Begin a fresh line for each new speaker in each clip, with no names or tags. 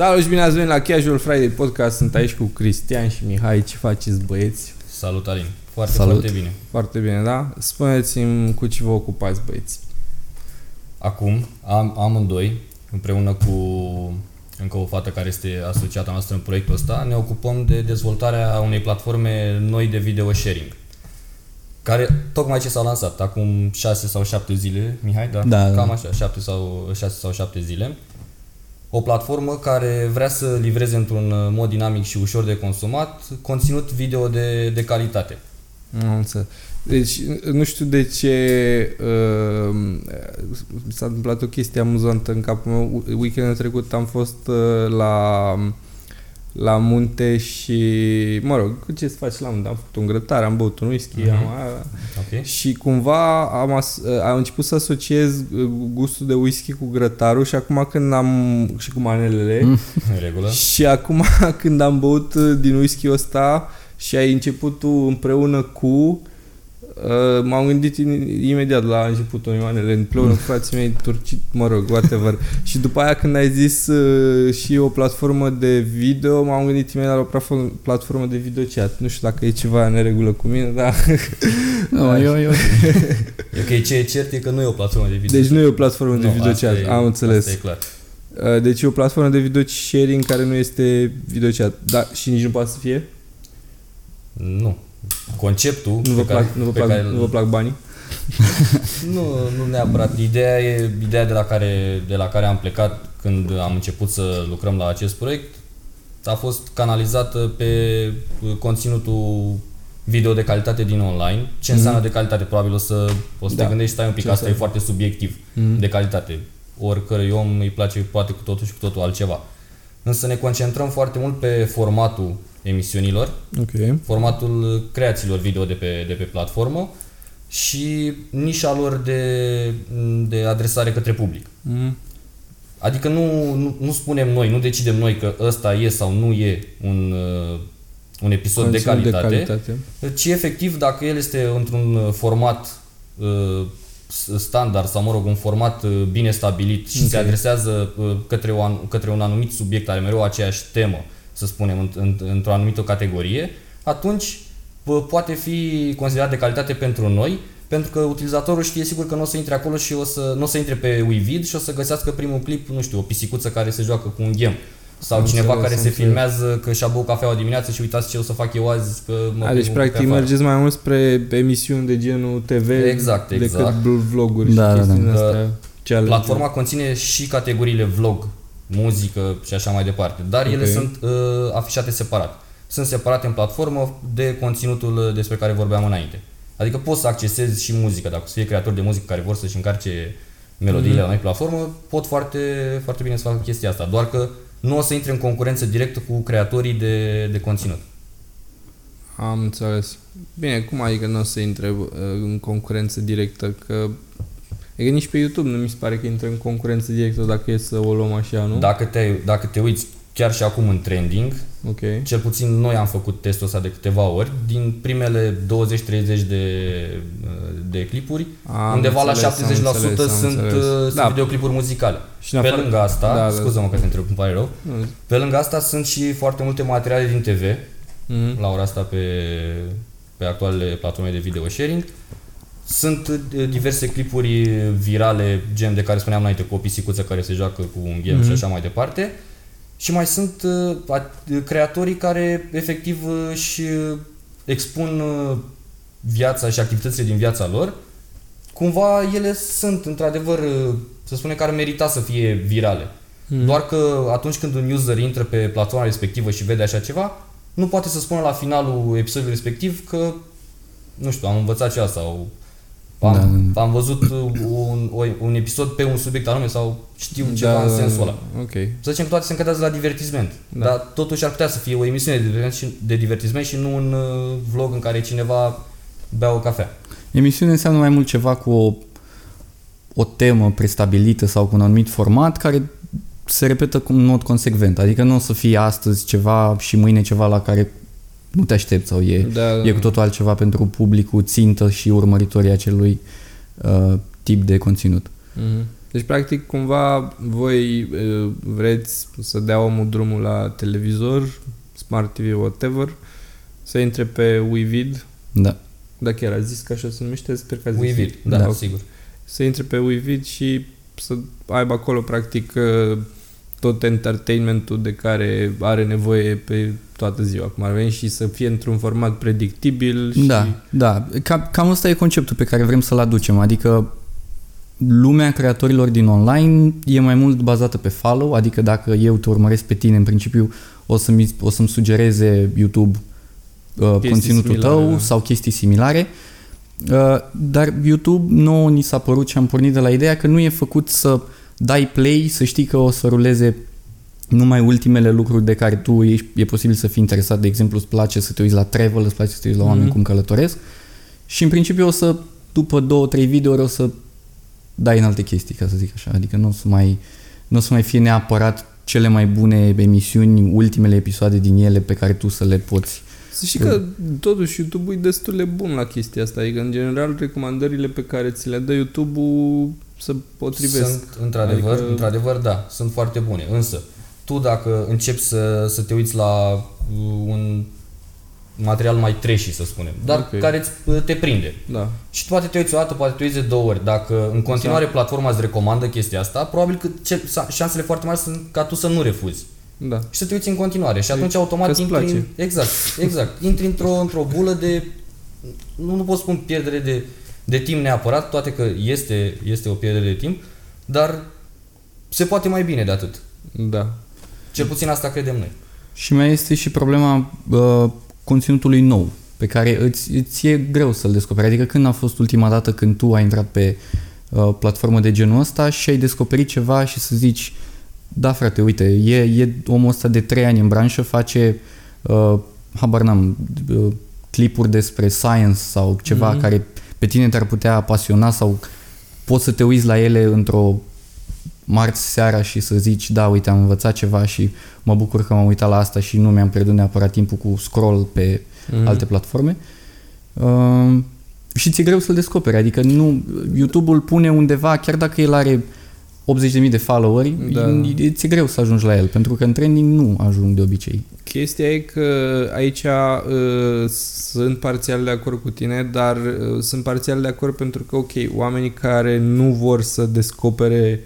Salut și bine ați venit la Casual Friday Podcast. Sunt aici cu Cristian și Mihai. Ce faceți, băieți?
Salut, Alin. Foarte,
Salut.
foarte bine.
Foarte bine, da? Spuneți-mi cu ce vă ocupați, băieți.
Acum, am, amândoi, împreună cu încă o fată care este asociată noastră în proiectul ăsta, ne ocupăm de dezvoltarea unei platforme noi de video sharing. Care tocmai ce s-a lansat, acum 6 sau 7 zile, Mihai, da?
Da, da.
Cam așa, 7 sau, 6 sau 7 zile. O platformă care vrea să livreze într-un mod dinamic și ușor de consumat conținut video de, de calitate.
Am înțeles. Deci, nu știu de ce uh, s-a întâmplat o chestie amuzantă în capul meu. Weekendul trecut am fost uh, la la munte și, mă rog, ce să faci la munte? Am făcut un grătar, am băut un whisky,
Mhm.
am,
Ok?
Și cumva am, as, am început să asociez uh, gustul de whisky cu grătarul și acum când am și cu manelele
Mm.
În regulă.
și acum când am băut uh, din whisky ăsta și ai început tu împreună cu Uh, m-am gândit in- imediat la începutul manele împreună cu frații mei turci, mă rog, whatever. și după aia când ai zis uh, și o platformă de video, m-am gândit imediat la o platformă, platformă de video chat. Nu știu dacă e ceva în neregulă cu mine, dar
Nu, eu, eu.
E că ce e cert e că nu e o platformă de video.
Deci nu e o platformă de
Nu,
video
asta
chat,
e-
am înțeles.
Asta e clar.
Uh, Deci e o platformă de video sharing care nu este video chat. Da, și nici nu poate să fie?
Nu. Conceptul
Nu vă,
pe
plac,
care,
nu, vă
pe
plac,
care,
nu vă plac banii?
Nu, nu neapărat. Ideea e ideea de la care de la care am plecat când am început să lucrăm la acest proiect a fost canalizată pe conținutul video de calitate din online. Ce înseamnă de calitate? Probabil o să, o să
Da.
te gândești, stai un pic,
Ce
asta e
înseamnă?
foarte subiectiv.
Mhm.
de calitate. Oricărui om îi place poate cu totul și cu totul altceva. Însă ne concentrăm foarte mult pe formatul emisiunilor,
Ok.
formatul creațiilor video de pe, de pe platformă și nișa lor de, de adresare către public.
Mm.
Adică nu, nu, nu spunem noi, nu decidem noi că ăsta e sau nu e un, uh, un episod de
Conținut
calitate,
de calitate.
ci efectiv dacă el este într-un uh, format uh, s- standard sau mă rog un format uh, bine stabilit și
Ok.
se adresează uh, către, o, an- către un anumit subiect, are mereu aceeași temă, să spunem, în, în, într-o anumită categorie, atunci uh, poate fi considerat de calitate pentru noi, pentru că utilizatorul știe sigur că nu o să intre acolo și o să, nu o să intre pe WeVid și o să găsească primul clip, nu știu, o pisicuță care se joacă cu un ghem. Sau
Am
cineva
înțeles,
care
am
se
înțeles.
filmează că și-a băut cafeaua dimineața și uitați ce o să fac eu azi că mă
A, deci
plimb
practic
pe afară.
mergeți mai mult spre emisiuni de genul TV
Exact,
decât
exact.
vloguri
Da,
și
da,
chestii
da.
din astea. challenge.
Platforma conține și categoriile vlog, muzică și așa mai departe, dar ele
Ok.
sunt uh, afișate separat. Sunt separate în platformă de conținutul uh, despre care vorbeam înainte. Adică poți să accesezi și muzică, dacă o să fie creatori de muzică care vor să-și încarce melodiile
Mhm.
la noi pe platformă, pot foarte, foarte bine să facă chestia asta, doar că nu o să intre în concurență directă cu creatorii de, de conținut.
Am înțeles. Bine, cum adică nu o să intre uh, în concurență directă? Că E că nici pe YouTube nu mi se pare că intră în concurență directă dacă e să o luăm așa, nu?
Dacă te, dacă te uiți chiar și acum în trending,
Ok.
Cel puțin noi am făcut testul ăsta de câteva ori. Din primele 20-30 de, de clipuri,
Am
undeva
înțeles,
la
am
70%
înțeles, am
sunt,
înțeles.
uh, sunt
Da.
videoclipuri muzicale.
Și în
Pe
afară-
lângă asta,
Da, da.
scuză-mă că te întreb, îmi pare rău.
Nu.
Pe lângă asta sunt și foarte multe materiale din TV,
Mhm.
la ora asta pe, pe actualele platforme de video sharing. Sunt uh, diverse clipuri virale, gen de care spuneam înainte, cu o pisicuță care se joacă cu un game
Mhm.
și așa mai departe. Și mai sunt uh, a- creatorii care efectiv uh, își uh, expun uh, viața și activitățile din viața lor. Cumva ele sunt într-adevăr, uh, să spunem că ar merita să fie virale.
Mhm.
Doar că atunci când un user intră pe platforma respectivă și vede așa ceva, nu poate să spună la finalul episodului respectiv că, nu știu, am învățat ceva sau am,
Da, da,
am văzut uh, un, o- un episod pe un subiect anume sau știu ceva în sensul ăla.
Ok.
Să zicem că toate se încadrează la divertisment,
Da.
dar totuși ar putea să fie o emisiune de divertisment și, de divertisment și nu un uh, vlog în care cineva bea o cafea.
Emisiune înseamnă mai mult ceva cu o, o temă prestabilită sau cu un anumit format care se repetă cu- în mod consecvent. Adică nu o să fie astăzi ceva și mâine ceva la care nu te aștepți sau e,
Da, da,
e cu totul altceva pentru publicul țintă și urmăritorii acelui uh, tip de conținut.
Mhm. Deci, practic, cumva, voi uh, vreți să dea omul drumul la televizor, Smart TV, whatever, să intre pe WeVid,
Da.
da chiar a zis că așa se numește, sper că a zis.
WeVid, da,
Da.
da, sigur.
Să intre pe WeVid și să aibă acolo, practic, uh, tot entertainmentul de care are nevoie pe toată ziua, cum ar veni, și să fie într-un format predictibil și...
Da, da. Cam, cam ăsta e conceptul pe care vrem să-l aducem. Adică lumea creatorilor din online e mai mult bazată pe follow, adică dacă eu te urmăresc pe tine, în principiu o să-mi, o să-mi sugereze YouTube uh,
Chestii
conținutul
similare,
tău
da.
sau chestii similare. Uh, dar YouTube nouă ni s-a părut și am pornit de la ideea că nu e făcut să dai play, să știi că o să ruleze numai ultimele lucruri de care tu ești, e posibil să fii interesat. De exemplu, îți place să te uiți la travel, îți place să te uiți la oameni
Mhm.
cum călătoresc și în principiu o să, după două, trei videouri, o să dai în alte chestii, ca să zic așa. Adică nu o să mai, nu o să mai fie neapărat cele mai bune emisiuni, ultimele episoade din ele pe care tu să le poți.
Să știi că totuși YouTube-ul e destul de bun la chestia asta, adică în general recomandările pe care ți le dă YouTube-ul se potrivesc.
Sunt, într-adevăr,
Adică-
într-adevăr, da, sunt foarte bune. Însă, tu dacă începi să, să te uiți la uh, un material mai trashy, să spunem, dar
Ok.
care îți, uh, te prinde.
Da.
Și poate te uiți o dată, poate te uiți de două ori. Dacă în continuare
Exact.
platforma îți recomandă chestia asta, probabil că ce, șansele foarte mari sunt ca tu să nu refuzi.
Da.
Și să te uiți în continuare. Și atunci
că
automat
îți
intri
place.
în, exact, exact. Intri într-o, într-o bulă de nu, nu pot spun pierdere de, de timp neapărat, toate că este, este o pierdere de timp, dar se poate mai bine de atât.
Da.
Cel puțin asta credem noi.
Și mai este și problema uh, conținutului nou, pe care îți, îți e greu să-l descoperi. Adică când a fost ultima dată când tu ai intrat pe uh, platformă de genul ăsta și ai descoperit ceva și să zici da frate, uite, e, e omul ăsta de 3 ani în branșă, face uh, habar n-am, uh, clipuri despre science sau ceva
Mhm.
care pe tine te-ar putea apasiona sau poți să te uiți la ele într-o marți seara și să zici, da, uite, am învățat ceva și mă bucur că m-am uitat la asta și nu mi-am pierdut neapărat timpul cu scroll pe
Mhm.
alte platforme. Uh, și ți-e greu să-l descoperi, adică nu, YouTube-ul pune undeva, chiar dacă el are 80.000 de followeri,
Da.
da. ți-e greu să ajungi la el, pentru că în trending nu ajung de obicei.
Chestia e că aici uh, sunt parțial de acord cu tine, dar uh, sunt parțial de acord pentru că, ok, oamenii care nu vor să descopere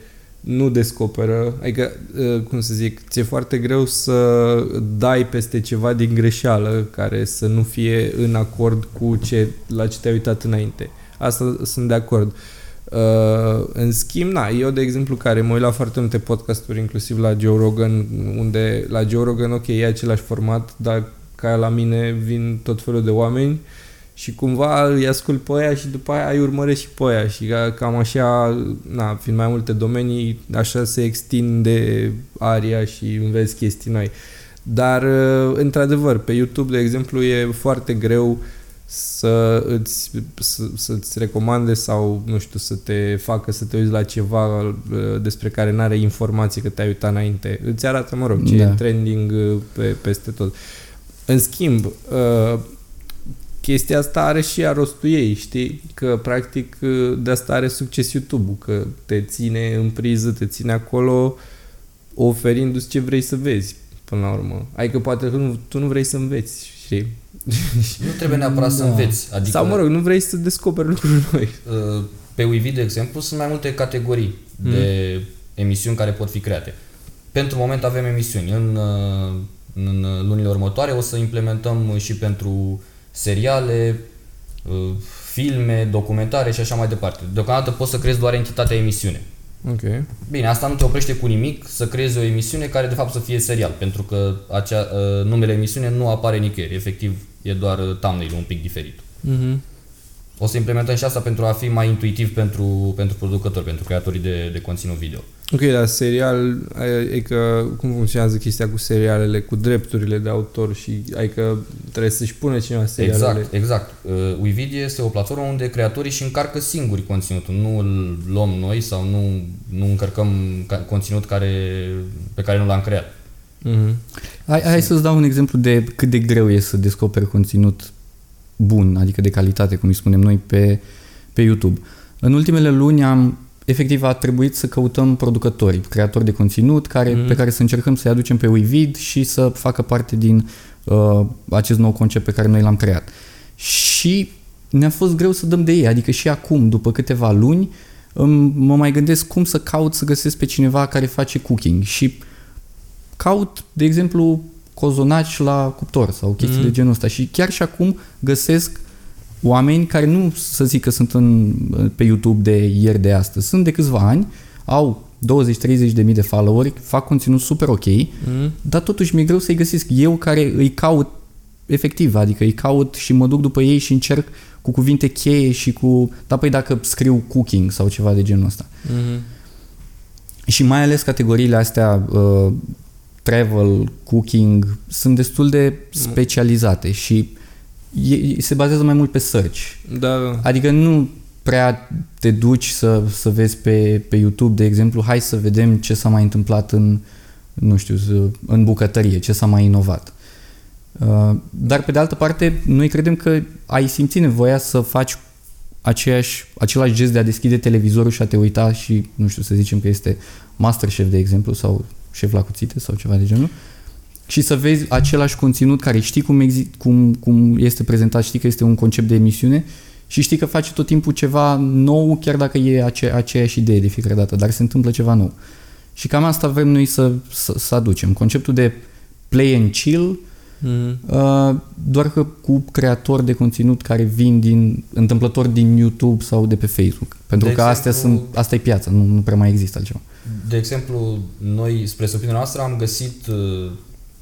nu descoperă, adică, uh, cum să zic, ți-e foarte greu să dai peste ceva din greșeală care să nu fie în acord cu ce, la ce te-ai uitat înainte. Asta sunt de acord. Uh, în schimb, na, eu, de exemplu, care mă uit la foarte multe podcasturi, inclusiv la Joe Rogan, unde la Joe Rogan, ok, e același format, dar ca la mine vin tot felul de oameni și cumva îi ascult pe aia și după aia îi urmăresc și pe aia și ca, cam așa, na, fiind mai multe domenii, așa se extinde aria și înveți chestii noi. Dar, uh, într-adevăr, pe YouTube, de exemplu, e foarte greu să îți, să, să-ți recomande sau, nu știu, să te facă să te uiți la ceva uh, despre care nu are informații că te-ai uitat înainte. Îți arată, mă rog, ce
Da.
e trending uh, pe, peste tot. În schimb, uh, chestia asta are și a rostul ei, știi? Că, practic, uh, de asta are succes YouTube-ul, că te ține în priză, te ține acolo, oferindu-ți ce vrei să vezi, până la urmă. Adică poate tu nu, tu nu vrei să înveți, știi?
Nu trebuie neapărat să
Da.
înveți. Adică,
Sau, mă rog, nu vrei să descoperi lucruri noi.
uh, pe Wivi, de exemplu, sunt mai multe categorii de emisiuni care pot fi create. Pentru moment avem emisiuni. În, uh, în lunile următoare o să implementăm și pentru seriale, uh, filme, documentare și așa mai departe. Deocamdată poți să creezi doar entitatea emisiune.
Ok.
Bine, asta nu te oprește cu nimic să creezi o emisiune care de fapt să fie serial, pentru că acea, uh, numele emisiune nu apare nicăieri, efectiv e doar uh, thumbnail un pic diferit.
Mm-hmm.
O să implementăm și asta pentru a fi mai intuitiv pentru, pentru producători, pentru creatorii de, de conținut video.
Ok, dar serial, e că cum funcționează chestia cu serialele, cu drepturile de autor și adică trebuie să-și pune cineva serialele.
Exact, exact. Uh, Wivid este o platformă unde creatorii și încarcă singuri conținutul, nu îl luăm noi sau nu, nu încărcăm ca, conținut care, pe care nu l-am creat.
Mm-hmm.
Hai, hai să-ți dau un exemplu de cât de greu e să descoperi conținut bun, adică de calitate, cum îi spunem noi, pe, pe YouTube. În ultimele luni am efectiv a trebuit să căutăm producători, creatori de conținut care,
Mhm.
pe care să încercăm să-i aducem pe Wevid și să facă parte din uh, acest nou concept pe care noi l-am creat. Și ne-a fost greu să dăm de ei, adică și acum, după câteva luni, îmi- mă mai gândesc cum să caut să găsesc pe cineva care face cooking și caut, de exemplu, cozonaci la cuptor sau chestii
Mhm.
de genul ăsta și chiar și acum găsesc oameni care nu să zic că sunt în, pe YouTube de ieri de astăzi, sunt de câțiva ani, au 20-30 de mii de followeri, fac conținut super ok,
Mm?
dar totuși mi-e greu să-i găsesc. Eu care îi caut efectiv, adică îi caut și mă duc după ei și încerc cu cuvinte cheie și cu... Da, păi dacă scriu cooking sau ceva de genul ăsta.
Mm-hmm.
Și mai ales categoriile astea uh, travel, cooking sunt destul de specializate și e, se bazează mai mult pe search.
Da, da.
Adică nu prea te duci să, să vezi pe, pe YouTube, de exemplu, hai să vedem ce s-a mai întâmplat în, nu știu, să- în bucătărie, ce s-a mai inovat. Uh, Dar pe de altă parte, noi credem că ai simți nevoia să faci aceeași, același gest de a deschide televizorul și a te uita și, nu știu, să zicem că este Masterchef, de exemplu, sau șef la cuțite sau ceva de genul, și să vezi același conținut care știi cum, exi- cum, cum este prezentat, știi că este un concept de emisiune și știi că face tot timpul ceva nou, chiar dacă e ace- aceeași idee de fiecare dată, dar se întâmplă ceva nou. Și cam asta vrem noi să, să, să aducem. Conceptul de play and chill,
Mm-hmm.
uh, doar că cu creatori de conținut care vin din întâmplător din YouTube sau de pe Facebook. Pentru
De
că astea
exemplu-
sunt, asta e piața, nu, nu prea mai există altceva.
De exemplu, noi, spre surprinderea noastră, am găsit uh,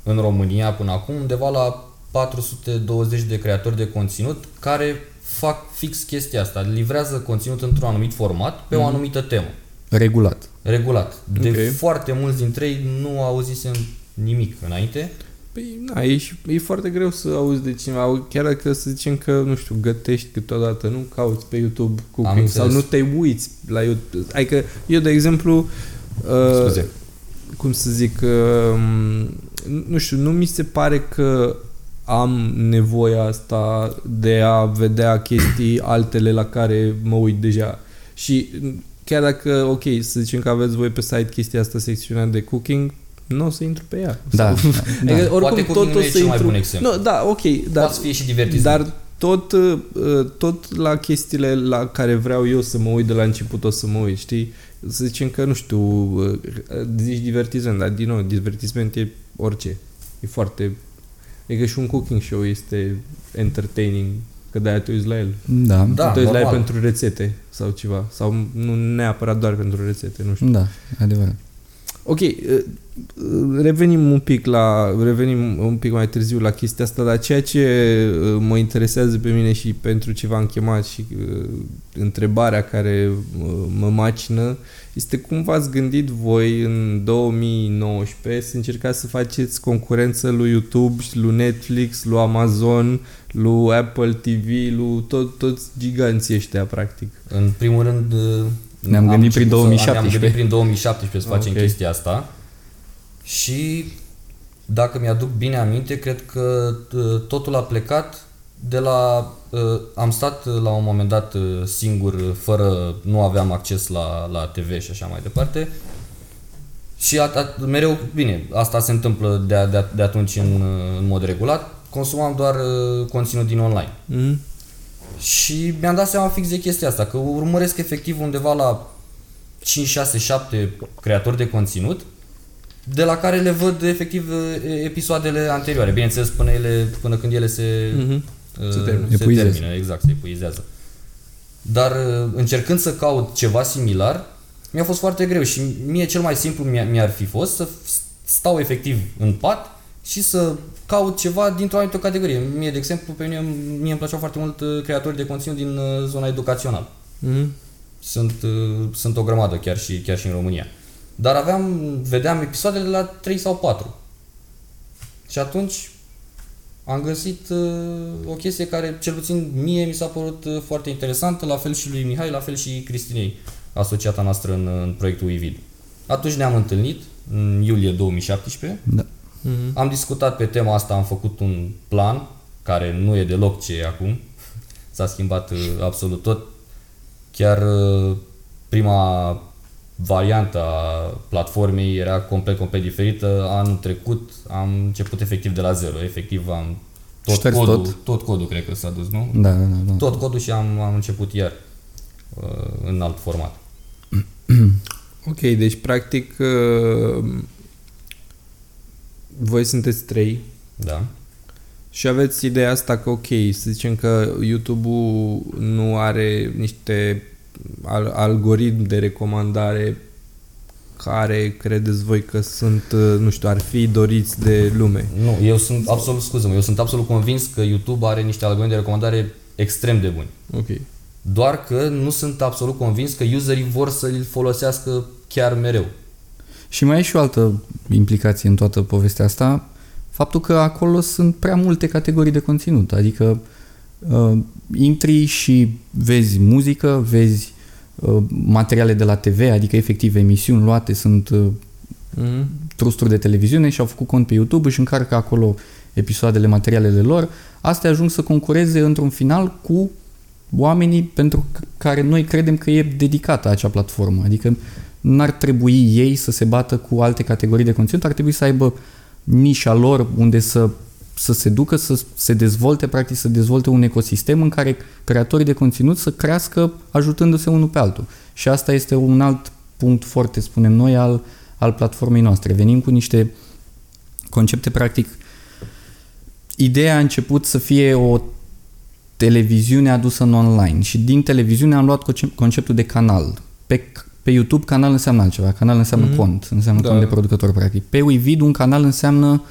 în România până acum undeva la 420 de creatori de conținut care fac fix chestia asta. Livrează conținut într-un anumit format pe o anumită temă.
Regulat.
Regulat. De
Ok.
foarte mulți dintre ei nu auzisem nimic înainte.
Păi, na, e, și- e foarte greu să auzi de cineva, chiar dacă să zicem că, nu știu, gătești câteodată, nu cauți pe YouTube cooking
înțeles.
sau nu te uiți la YouTube. Adică eu, de exemplu, uh,
Scuze.
cum să zic, uh, nu știu, nu mi se pare că am nevoia asta de a vedea chestii altele la care mă uit deja. Și chiar dacă, ok, să zicem că aveți voi pe site chestia asta, secțiunea de cooking, nu o să intru pe ea.
Da,
Sau-
da.
Adică, oricum,
Poate
tot
cooking
o
nu e
să
cel mai
intru...
bun exemplu.
Nu, da, ok, dar,
Poate să fie și divertizant.
dar tot, uh, tot la chestiile la care vreau eu să mă uit de la început o să mă uit, știi? Să zicem că, nu știu, uh, zici divertizant, dar din nou, divertisment e orice. E foarte... Adică și un cooking show este entertaining, că de-aia te uiți la el.
Da,
Da.
te uiți la el
normal.
pentru rețete sau ceva. Sau nu neapărat doar pentru rețete, nu știu.
da, adevărat.
Ok, uh, uh, revenim un pic la revenim un pic mai târziu la chestia asta, dar ceea ce uh, mă interesează pe mine și pentru ce v-am chemat și uh, întrebarea care uh, mă macină este cum v-ați gândit voi în 2019 să încercați să faceți concurență lui YouTube, și lui Netflix, lui Amazon, lui Apple TV, lui tot, toți giganții ăștia, practic.
În primul rând,
Ne-am
am
gândit prin
început să-
2017.
Ne-am gândit prin 2017 să
Ah,
facem
ok.
chestia asta. Și dacă mi-aduc bine aminte, cred că uh, totul a plecat de la... uh, Am stat uh, la un moment dat uh, singur, uh, fără... Nu aveam acces la, la TV și așa mai departe. Și a, a, mereu, bine, asta se întâmplă de, de, de atunci în, uh, în mod regulat. Consumam doar uh, conținut din online.
Mm?
Și mi-am dat seama fix de chestia asta, că urmăresc efectiv undeva la 5, 6, 7 creatori de conținut, de la care le văd efectiv e- episoadele anterioare, bineînțeles până, ele, până când ele se,
Mhm.
uh,
Se termină.
se
Epuizează.
termină, exact, se epuizează. Dar uh, încercând să caut ceva similar, mi-a fost foarte greu și mie cel mai simplu mi- mi-ar fi fost să stau efectiv în pat și să caut ceva dintr-o anumită categorie. Mie, de exemplu, pe mine mie îmi plăceau foarte mult uh, creatorii de conținut din uh, zona educațională.
Mm?
Sunt, uh, sunt o grămadă chiar și, chiar și în România. Dar aveam, vedeam episoadele la 3 sau 4. Și atunci am găsit uh, o chestie care, cel puțin mie, mi s-a părut uh, foarte interesantă, la fel și lui Mihai, la fel și Cristinei, asociata noastră în, în proiectul UIVID. Atunci ne-am întâlnit, în iulie 2017,
Da.
Mm?
am discutat pe tema asta, am făcut un plan, care nu e deloc ce e acum. S-a schimbat uh, absolut tot. Chiar uh, prima variantă a platformei era complet, complet diferită. Anul trecut am început efectiv de la zero. Efectiv am tot
Șters
codul,
tot?
tot codul cred că s-a dus, nu?
Da, da, da. da.
Tot codul și am, am început iar uh, în alt format.
Ok, deci practic uh, voi sunteți trei
Da.
și aveți ideea asta că ok, să zicem că YouTube-ul nu are niște al- algoritmi de recomandare care credeți voi că sunt, uh, nu știu, ar fi doriți de lume.
Nu, eu sunt absolut, scuză eu sunt absolut convins că YouTube are niște algoritmi de recomandare extrem de buni.
Ok.
Doar că nu sunt absolut convins că userii vor să-l folosească chiar mereu.
Și mai e și o altă implicație în toată povestea asta, faptul că acolo sunt prea multe categorii de conținut, adică uh, intri și vezi muzică, vezi uh, materiale de la TV, adică efectiv emisiuni luate, sunt uh,
Mm-hmm.
trusturi de televiziune și au făcut cont pe YouTube, își încarcă acolo episoadele, materialele lor, astea ajung să concureze într-un final cu oamenii pentru c- care noi credem că e dedicată acea platformă. Adică n-ar trebui ei să se bată cu alte categorii de conținut, ar trebui să aibă nișa lor unde să, să se ducă, să se dezvolte, practic să dezvolte un ecosistem în care creatorii de conținut să crească ajutându-se unul pe altul. Și asta este un alt punct foarte, spunem noi, al, al platformei noastre. Venim cu niște concepte, practic, ideea a început să fie o televiziune adusă în online și din televiziune am luat conce- conceptul de canal. Pe, pe YouTube canal înseamnă altceva, canal înseamnă
Mhm.
mm-hmm. cont, înseamnă
Da.
da. cont de producător practic. Pe Wivid un canal înseamnă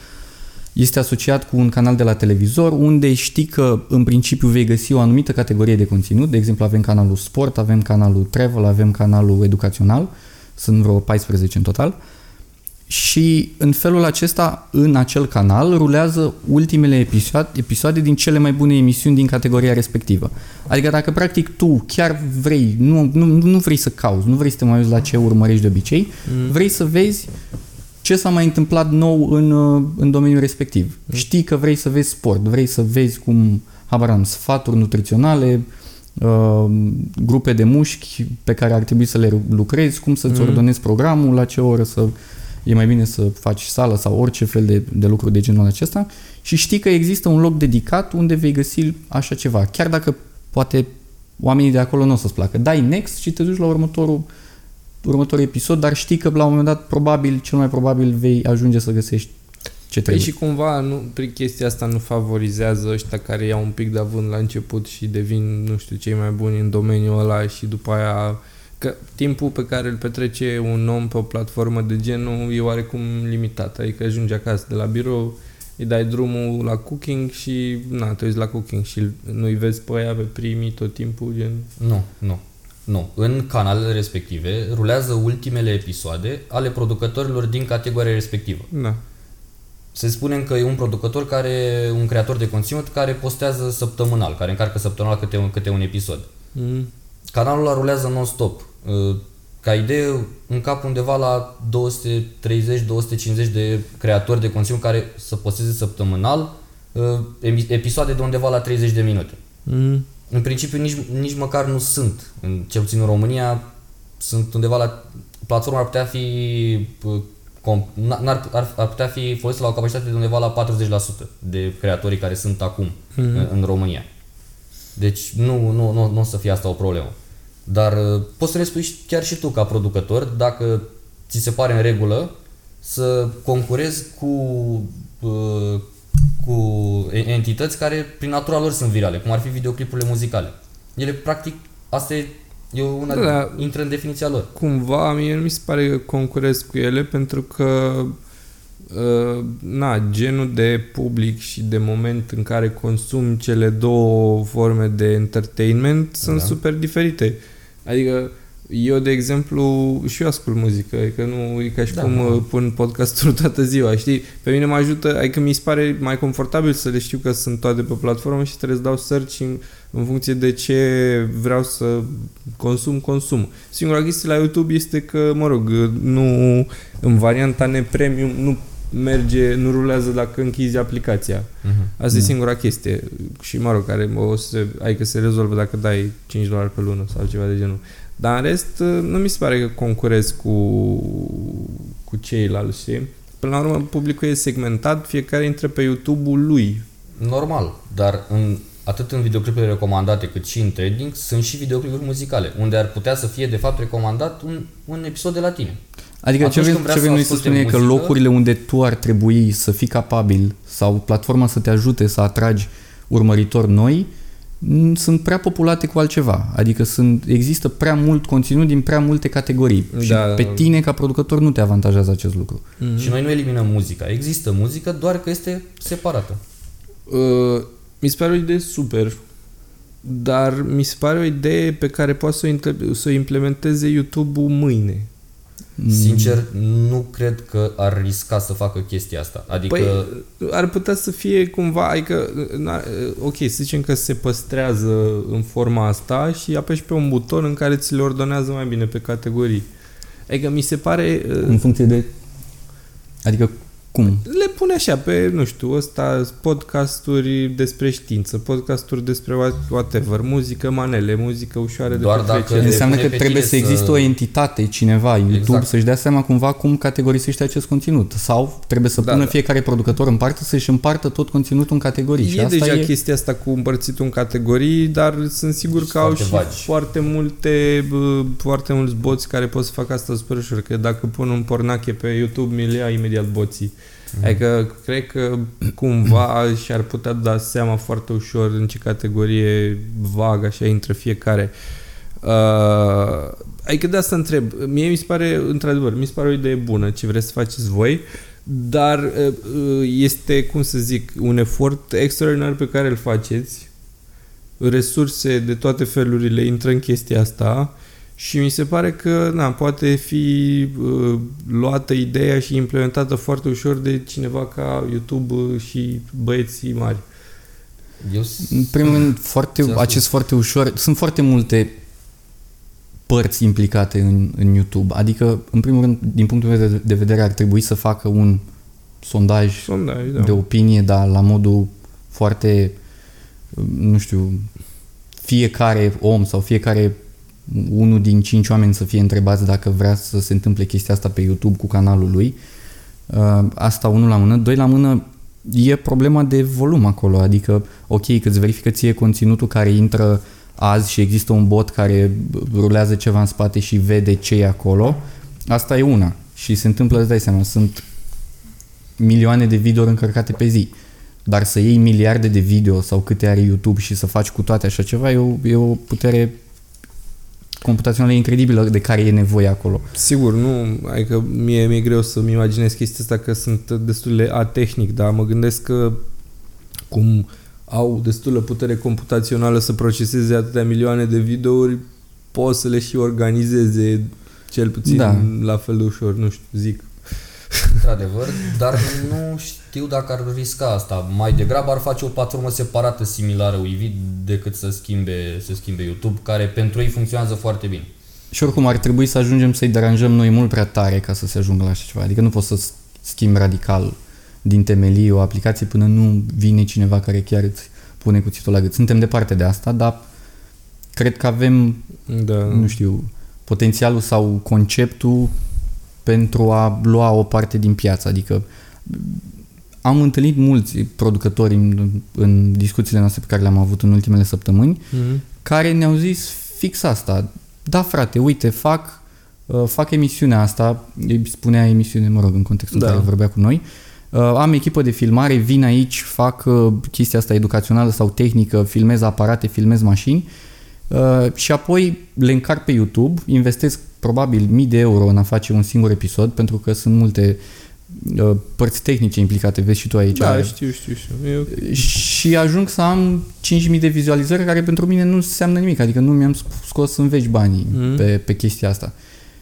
este asociat cu un canal de la televizor unde știi că în principiu vei găsi o anumită categorie de conținut, de exemplu avem canalul sport, avem canalul travel, avem canalul educațional, sunt vreo 14 în total. Și în felul acesta, în acel canal, rulează ultimele episoade, episoade din cele mai bune emisiuni din categoria respectivă. Adică dacă practic tu chiar vrei, nu, nu, nu vrei să cauți, nu vrei să te mai uiți la ce urmărești de obicei,
Mm.
vrei să vezi ce s-a mai întâmplat nou în, uh, în domeniul respectiv. Știi că vrei să vezi sport, vrei să vezi cum, habar am, sfaturi nutriționale, uh, grupe de mușchi pe care ar trebui să le lucrezi, cum să-ți
Mhm.
ordonezi programul, la ce oră să e mai bine să faci sală sau orice fel de, de lucruri de genul acesta și știi că există un loc dedicat unde vei găsi așa ceva. Chiar dacă poate oamenii de acolo nu o să-ți placă. Dai next și te duci la următorul următorul episod, dar știi că la un moment dat probabil, cel mai probabil vei ajunge să găsești ce
Păi
trebuie.
și cumva nu, prin chestia asta nu favorizează ăștia care iau un pic de avânt la început și devin, nu știu, cei mai buni în domeniul ăla și după aia că timpul pe care îl petrece un om pe o platformă de genul e oarecum limitat. Adică ajungi acasă de la birou, îi dai drumul la cooking și na, te uiți la cooking și nu-i vezi pe aia pe primii tot timpul, gen...
Nu, nu. Nu. În canalele respective rulează ultimele episoade ale producătorilor din categoria respectivă.
Da.
Să spunem că e un producător care, un creator de conținut care postează săptămânal, care încarcă săptămânal câte un, câte un episod.
Mm.
Canalul ăla rulează non-stop. Uh, Ca idee, în cap undeva la 230-250 de creatori de conținut care să posteze săptămânal uh, emi- episoade de undeva la 30 de minute.
Mm.
În principiu nici, nici măcar nu sunt, în, cel puțin în România, sunt undeva la... Platforma ar putea fi... uh, com- n-ar, ar, ar putea fi folosită la o capacitate de undeva la 40% de creatorii care sunt acum
Mhm.
în, în România. Deci nu, nu, nu, nu o să fie asta o problemă. Dar uh, poți să le spui și- chiar și tu ca producător, dacă ți se pare în regulă, să concurezi cu, uh, cu e- entități care prin natura lor sunt virale, cum ar fi videoclipurile muzicale. Ele, practic, asta e, e una,
Da,
da,
da.
intră în definiția lor.
cumva mie nu mi se pare că concurez cu ele pentru că uh, na, genul de public și de moment în care consum cele două forme de entertainment sunt
Da.
super diferite. Adică eu, de exemplu, și eu ascult muzică, adică nu e ca și
Da,
cum
da.
uh, pun podcasturi toată ziua, știi? Pe mine mă ajută, adică mi se pare mai confortabil să le știu că sunt toate pe platformă și trebuie să dau search în, în funcție de ce vreau să consum, consum. Singura chestie la YouTube este că, mă rog, nu, în varianta nepremium nu merge, nu rulează dacă închizi aplicația.
Uh-huh.
Asta e
Da.
singura chestie și, mă rog, care o să, adică se rezolvă dacă dai 5 dolari pe lună sau ceva de genul. Dar în rest, nu mi se pare că concurez cu, cu ceilalți, știi? Până la urmă, publicul e segmentat, fiecare intră pe YouTube-ul lui.
Normal, dar în, atât în videoclipurile recomandate cât și în trending sunt și videoclipuri muzicale, unde ar putea să fie de fapt recomandat un, un episod de la tine.
Adică
Atunci
ce vrem,
când vrea
ce
să
vrem noi să
asculte
spunem e că
muzică-
locurile unde tu ar trebui să fii capabil sau platforma să te ajute să atragi urmăritori noi n- sunt prea populate cu altceva. Adică sunt, există prea mult conținut din prea multe categorii. Și
Da.
pe tine ca producător nu te avantajează acest lucru.
Mhm.
Și noi nu eliminăm muzica. Există muzică, doar că este separată.
Uh, mi se pare o idee super, dar mi se pare o idee pe care poate să o, intle- să o implementeze YouTube-ul mâine.
Sincer, nu cred că ar risca să facă chestia asta. Adică
Păi, ar putea să fie cumva, adică, na, ok, să zicem că se păstrează în forma asta și apeși pe un buton în care ți le ordonează mai bine pe categorii. Adică mi se pare... uh,
În funcție de... Adică cum?
Le pune așa pe, nu știu, ăsta, podcasturi despre știință, podcasturi despre what- whatever, muzică manele, muzică ușoară de
Doar dacă
petrecere.
le
Înseamnă
pune
că
pe
trebuie
tine
să existe
să-
o entitate, cineva, YouTube,
Exact.
să-și dea seama cumva cum categorisește acest conținut. Sau trebuie să
Da,
pună
da.
fiecare producător în parte să-și împartă tot conținutul în categorii. și
E
asta
deja
e...
chestia asta cu împărțitul în categorii, dar sunt sigur
Sunt
că au
foarte
și
vagi.
foarte multe, bă, foarte mulți boți care pot să facă asta super ușor, că dacă pun un pornache pe YouTube, mi-l ia imediat boții.
Mhm.
Adică cred că cumva și-ar putea da seama foarte ușor în ce categorie vag așa intră fiecare. Uh, adică de asta întreb. Mie mi se pare, într-adevăr, mi se pare o idee bună ce vreți să faceți voi, dar uh, uh, este, cum să zic, un efort extraordinar pe care îl faceți. Resurse de toate felurile intră în chestia asta și mi se pare că na, poate fi uh, luată ideea și implementată foarte ușor de cineva ca YouTube uh, și băieții mari.
eu s-
În primul rând, foarte,
Ți-am
acest foarte ușor, sunt foarte multe părți implicate în, în YouTube. Adică, în primul rând, din punctul meu de, de vedere, ar trebui să facă un sondaj
Sondaj, da.
de opinie, dar la modul foarte, nu știu, fiecare om sau fiecare unul din cinci oameni să fie întrebați dacă vrea să se întâmple chestia asta pe YouTube cu canalul lui. Uh, Asta unul la mână. Doi la mână, e problema de volum acolo. Adică, ok, că îți verifică ție conținutul care intră azi și există un bot care rulează ceva în spate și vede ce e acolo. Asta e una. Și se întâmplă, îți dai seama, sunt milioane de video încărcate pe zi. Dar să iei miliarde de video sau câte are YouTube și să faci cu toate așa ceva e o, e o putere computațională incredibilă de care e nevoie acolo.
Sigur, nu, adică mie mi-e greu să-mi imaginez chestia asta că sunt destul de atehnic, dar mă gândesc că cum au destulă putere computațională să proceseze atâtea milioane de videouri, pot să le și organizeze cel puțin
Da.
la fel de ușor, nu știu, zic.
Într-adevăr, dar nu știu dacă ar risca asta. Mai degrabă ar face o platformă separată similară Uivid decât să schimbe, să schimbe YouTube, care pentru ei funcționează foarte bine.
Și oricum ar trebui să ajungem să-i deranjăm noi mult prea tare ca să se ajungă la așa ceva. Adică nu poți să schimbi radical din temelii o aplicație până nu vine cineva care chiar îți pune cuțitul la gât. Suntem departe de asta, dar cred că avem
Da.
nu știu, potențialul sau conceptul pentru a lua o parte din piață. Adică am întâlnit mulți producători în, în discuțiile noastre pe care le-am avut în ultimele săptămâni
Mhm.
care ne-au zis fix asta. Da, frate, uite, fac, uh, fac emisiunea asta, îi spunea emisiune, mă rog, în contextul
Da.
în care vorbea cu noi, Uh, am echipă de filmare, vin aici, fac uh, chestia asta educațională sau tehnică, filmez aparate, filmez mașini uh, și apoi le încarc pe YouTube, investesc probabil mii de euro în a face un singur episod, pentru că sunt multe uh, părți tehnice implicate, vezi și tu aici.
Da, știu, știu, știu. Eu,
Și ajung să am 5.000 de vizualizări care pentru mine nu înseamnă nimic, adică nu mi-am sc- scos în veci banii
Mhm.
pe, pe chestia asta.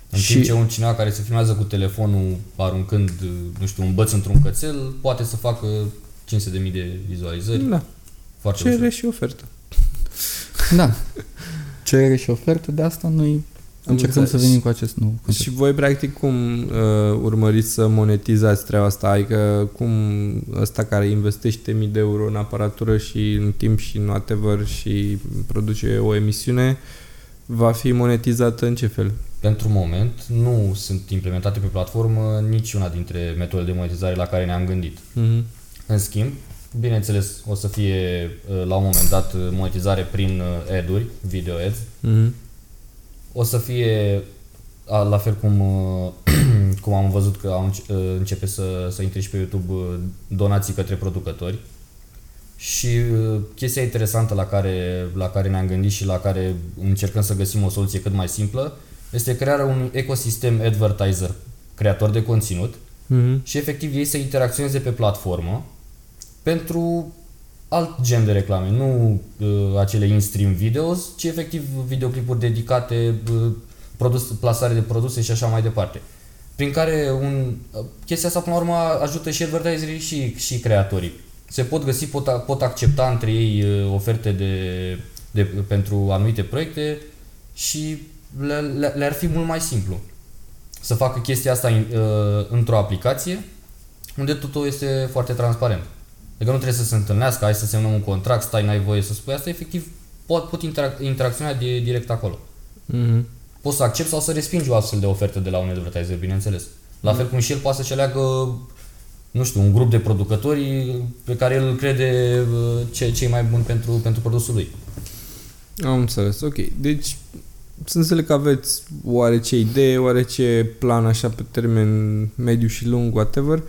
În
Și-
timp ce un cineva care se filmează cu telefonul aruncând, nu știu, un băț într-un cățel, poate să facă 500.000 de vizualizări.
da,
Foarte
cerere
ușor.
și ofertă.
Da. Cerere și ofertă, de asta noi încercăm să
înțeles.
venim cu acest nou concept.
Și voi, practic, cum uh, urmăriți să monetizați treaba asta? Adică, cum ăsta care investește mii de euro în aparatură și în timp și în whatever și produce o emisiune, Va fi monetizată în ce fel?
Pentru moment nu sunt implementate pe platformă niciuna dintre metodele de monetizare la care ne-am gândit.
Mhm.
În schimb, bineînțeles, o să fie uh, la un moment dat uh, monetizare prin uh, ad-uri, video ads.
Mhm.
O să fie a, la fel cum, uh, cum am văzut că au înce- uh, începe să, să intre și pe YouTube uh, donații către producători. Și uh, chestia interesantă la care, la care ne-am gândit și la care încercăm să găsim o soluție cât mai simplă este crearea unui ecosistem advertiser, creator de conținut,
Mhm.
și efectiv ei să interacționeze pe platformă pentru alt gen de reclame, nu uh, acele in-stream videos, ci efectiv videoclipuri dedicate, uh, produs, plasare de produse și așa mai departe. Prin care un, uh, chestia asta până la urmă ajută și advertiserii și, și creatorii. Se pot găsi, pot, a- pot accepta între ei uh, oferte de, de, pentru anumite proiecte și le, le, le-ar fi mult mai simplu să facă chestia asta în, uh, într-o aplicație unde totul este foarte transparent. Adică nu trebuie să se întâlnească, hai să semnăm un contract, stai, n-ai voie să spui asta, efectiv pot, pot interac- interacționa de, direct acolo.
Mhm.
Poți să accepti sau să respingi o astfel de ofertă de la un advertiser, bineînțeles. La fel cum și el poate să-și aleagă, nu știu, un grup de producători pe care el crede uh, ce, cei mai buni pentru, pentru produsul lui.
Am înțeles, ok. Deci, să înțeleg că aveți oarece idee, oarece plan așa pe termen mediu și lung, whatever.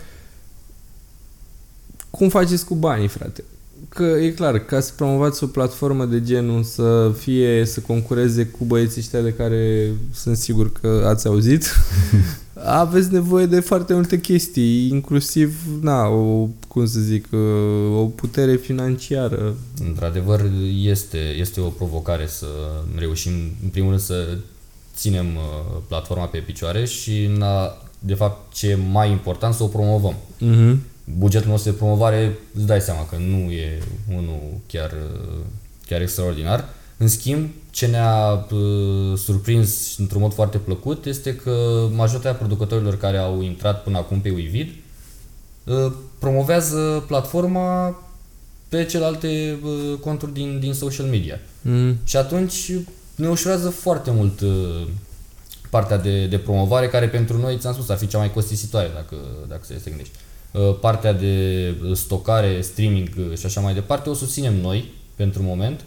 Cum faceți cu banii, frate? Că e clar, ca să promovați o platformă de genul să fie, să concureze cu băieții ăștia de care sunt sigur că ați auzit, aveți nevoie de foarte multe chestii, inclusiv, na, o, cum să zic, o putere financiară.
Într-adevăr, este, este o provocare să reușim, în primul rând, să ținem uh, platforma pe picioare și, în a, de fapt, ce e mai important, să o promovăm.
Mhm.
Bugetul nostru de promovare, îți dai seama că nu e unul chiar, uh, chiar extraordinar. În schimb, ce ne-a uh, surprins într-un mod foarte plăcut este că majoritatea producătorilor care au intrat până acum pe Uivid uh, promovează platforma pe celelalte uh, conturi din, din social media.
Mhm.
Și atunci ne ușurează foarte mult uh, partea de, de promovare, care pentru noi, ți-am spus, ar fi cea mai costisitoare dacă, dacă să te gândești. Uh, Partea de stocare, streaming uh, și așa mai departe o susținem noi pentru moment,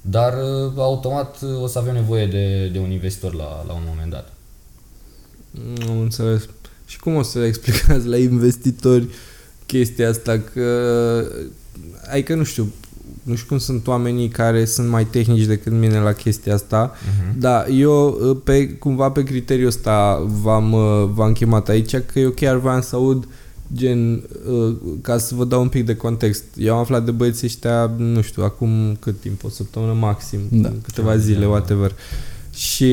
dar uh, automat uh, o să avem nevoie de, de un investitor la, la un moment dat.
Am înțeles. Și cum o să explicați la investitori chestia asta? Că, adică nu știu, nu știu cum sunt oamenii care sunt mai tehnici decât mine la chestia asta,
Uh-huh.
da, eu pe, cumva pe criteriul ăsta v-am, uh, v-am chemat aici, că eu chiar vreau să aud gen, uh, ca să vă dau un pic de context. Eu am aflat de băieții ăștia, nu știu, acum cât timp, o săptămână maxim,
Da.
câteva zile,
Da.
whatever. Și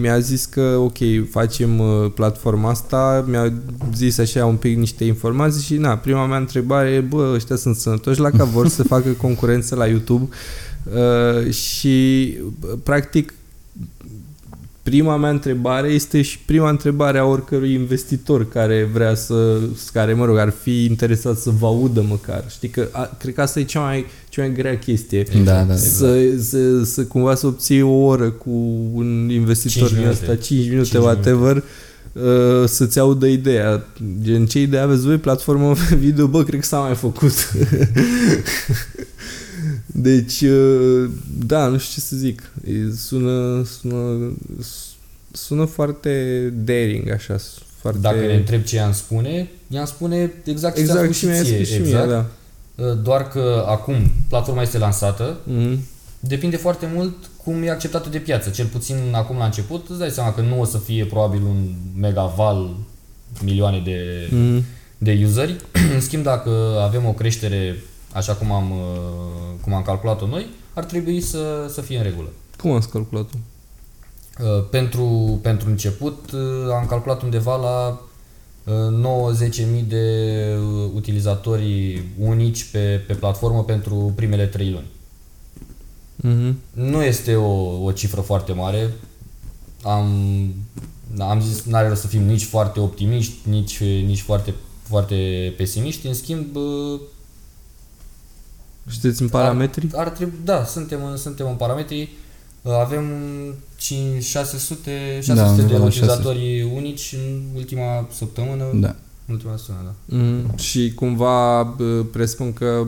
mi-a zis că, ok, facem uh, platforma asta, mi-a zis așa un pic niște informații și, na, prima mea întrebare e, bă, ăștia sunt sănătoși la ca vor să facă concurență la YouTube uh, și, uh, practic, prima mea întrebare este și prima întrebare a oricărui investitor care vrea să, care, mă rog, ar fi interesat să vă audă măcar. Știi că, a, cred că asta e cea mai, cea mai grea chestie.
Da, da.
Să, să, să cumva să obții o oră cu un investitor
Cinci
din
minute.
ăsta, 5 minute,
Cinci
whatever, uh, să-ți audă ideea. Gen, ce idee aveți voi? Platformă video? Bă, cred că s-a mai făcut. deci, uh, da, nu știu ce să zic. E, sună, sună, sună foarte daring, așa, foarte...
Dacă ne întreb ce i-am spune, i-am spune exact ce ți-am
exact,
spus
și mi-ai
ție,
spus și mie,
exact.
da.
Uh, Doar că acum platforma este lansată,
Mhm.
Depinde foarte mult cum e acceptată de piață. Cel puțin acum la început, îți dai seama că nu o să fie probabil un megaval milioane de,
Mhm.
de useri. În schimb, dacă avem o creștere așa cum am, uh, cum am calculat-o noi, ar trebui să, să fie în regulă.
Cum ați calculat-o?
Uh, Pentru, pentru început uh, am calculat undeva la uh, 9-10.000 de uh, utilizatori unici pe, pe platformă pentru primele 3 luni.
Mhm.
Nu este o, o cifră foarte mare. Am, am zis, n-are rost să fim nici foarte optimiști, nici, nici foarte, foarte pesimiști. În schimb, uh,
Știți în parametri?
Ar, ar trebui, da, suntem, în- suntem în parametri. Uh, Avem 5, 600, 600
Da,
de
undeva la
utilizatori unici în ultima săptămână.
Da.
În ultima săptămână, da.
Mm, și cumva bă, presupun că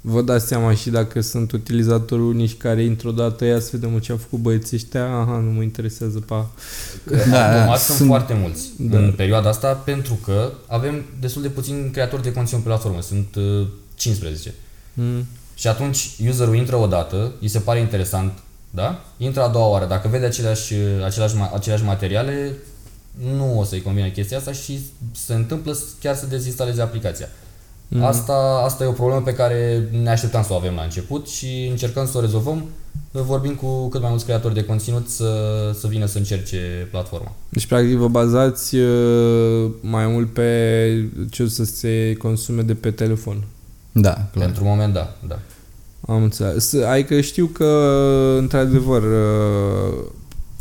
vă dați seama și dacă sunt utilizatori unici care intră odată ia să vedem ce au făcut băieții ăștia, aha, nu mă interesează pa.
Da,
Da,
Automat
da,
sunt
sunt-
foarte mulți
Da.
da. în perioada asta pentru că avem destul de puțini creatori de conținut pe platformă. Sunt uh, 15.
Mm.
Și atunci userul intră o dată, îi se pare interesant, da? Intră a doua oară. Dacă vede aceleași, aceleași, ma- aceleași materiale, nu o să-i convină chestia asta și se întâmplă chiar să dezinstaleze aplicația.
Mhm.
Mm. Asta, asta e o problemă pe care ne așteptam să o avem la început și încercăm să o rezolvăm vorbind cu cât mai mulți creatori de conținut să, să vină să încerce platforma.
Deci, practic, vă bazați uh, mai mult pe ce o să se consume de pe telefon.
Da, clar.
Pentru moment, da. da.
Am înțeles. Adică știu că, într-adevăr, uh,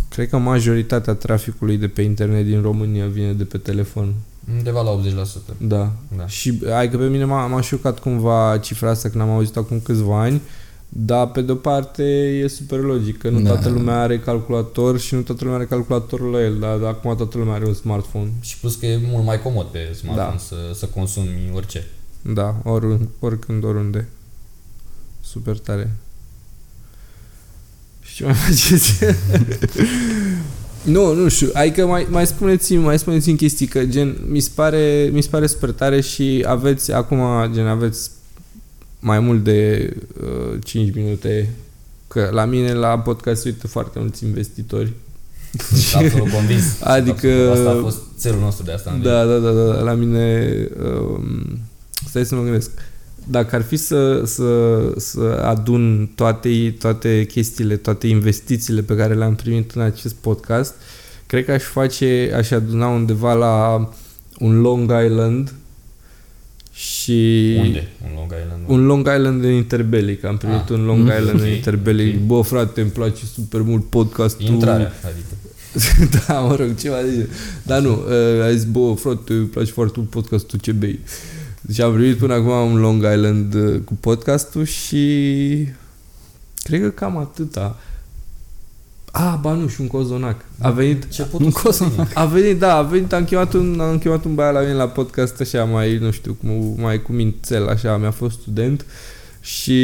cred că majoritatea traficului de pe internet din România vine de pe telefon.
Undeva la 80%.
Da.
Da.
Și adică pe mine m-a, m-a șocat cumva cifra asta când am auzit acum câțiva ani, dar pe de-o parte e super logic, că nu
Da.
toată lumea are calculator și nu toată lumea are calculatorul la el, dar acum toată lumea are un smartphone.
Și plus că e mult mai comod pe smartphone
Da.
să, să consumi orice.
Da, ori, oricând, oriunde. Super tare. Și ce mai faceți? nu, nu știu. Adică mai, mai spuneți-mi, mai spuneți-mi chestii că gen, mi se pare, mi se pare super tare și aveți acum, gen, aveți mai mult de uh, 5 minute că la mine la podcast se uită foarte mulți investitori.
Sunt absolut convins. Sunt
Adică-
absolut- Asta a fost țelul nostru de asta. am venit.
Da, da, da, da, la mine um, stai să mă gândesc. Dacă ar fi să, să, să adun toate, toate chestiile, toate investițiile pe care le-am primit în acest podcast, cred că aș face, aș aduna undeva la un Long Island și
Unde? Un Long Island?
un Long Island în Interbelic. Am primit
Ah.
un Long
Mm.
Island în
Ok,
Interbelic.
ok.
Bă, frate, îmi place super mult podcastul.
Intrarea, adică.
da, mă rog, ceva de genul. Dar nu, uh, a zis, bă, frate, îmi place foarte mult podcastul ce bei. Deci am primit până acum un Long Island uh, cu podcastul și cred că cam atâta. Ah, ba nu, și un cozonac. A venit,
Ce
Un cozonac.
a venit, da, a venit, am chemat un, am chemat un băiat la mine la podcast așa mai, nu știu, cum, mai cu mințel, așa, mi-a fost student și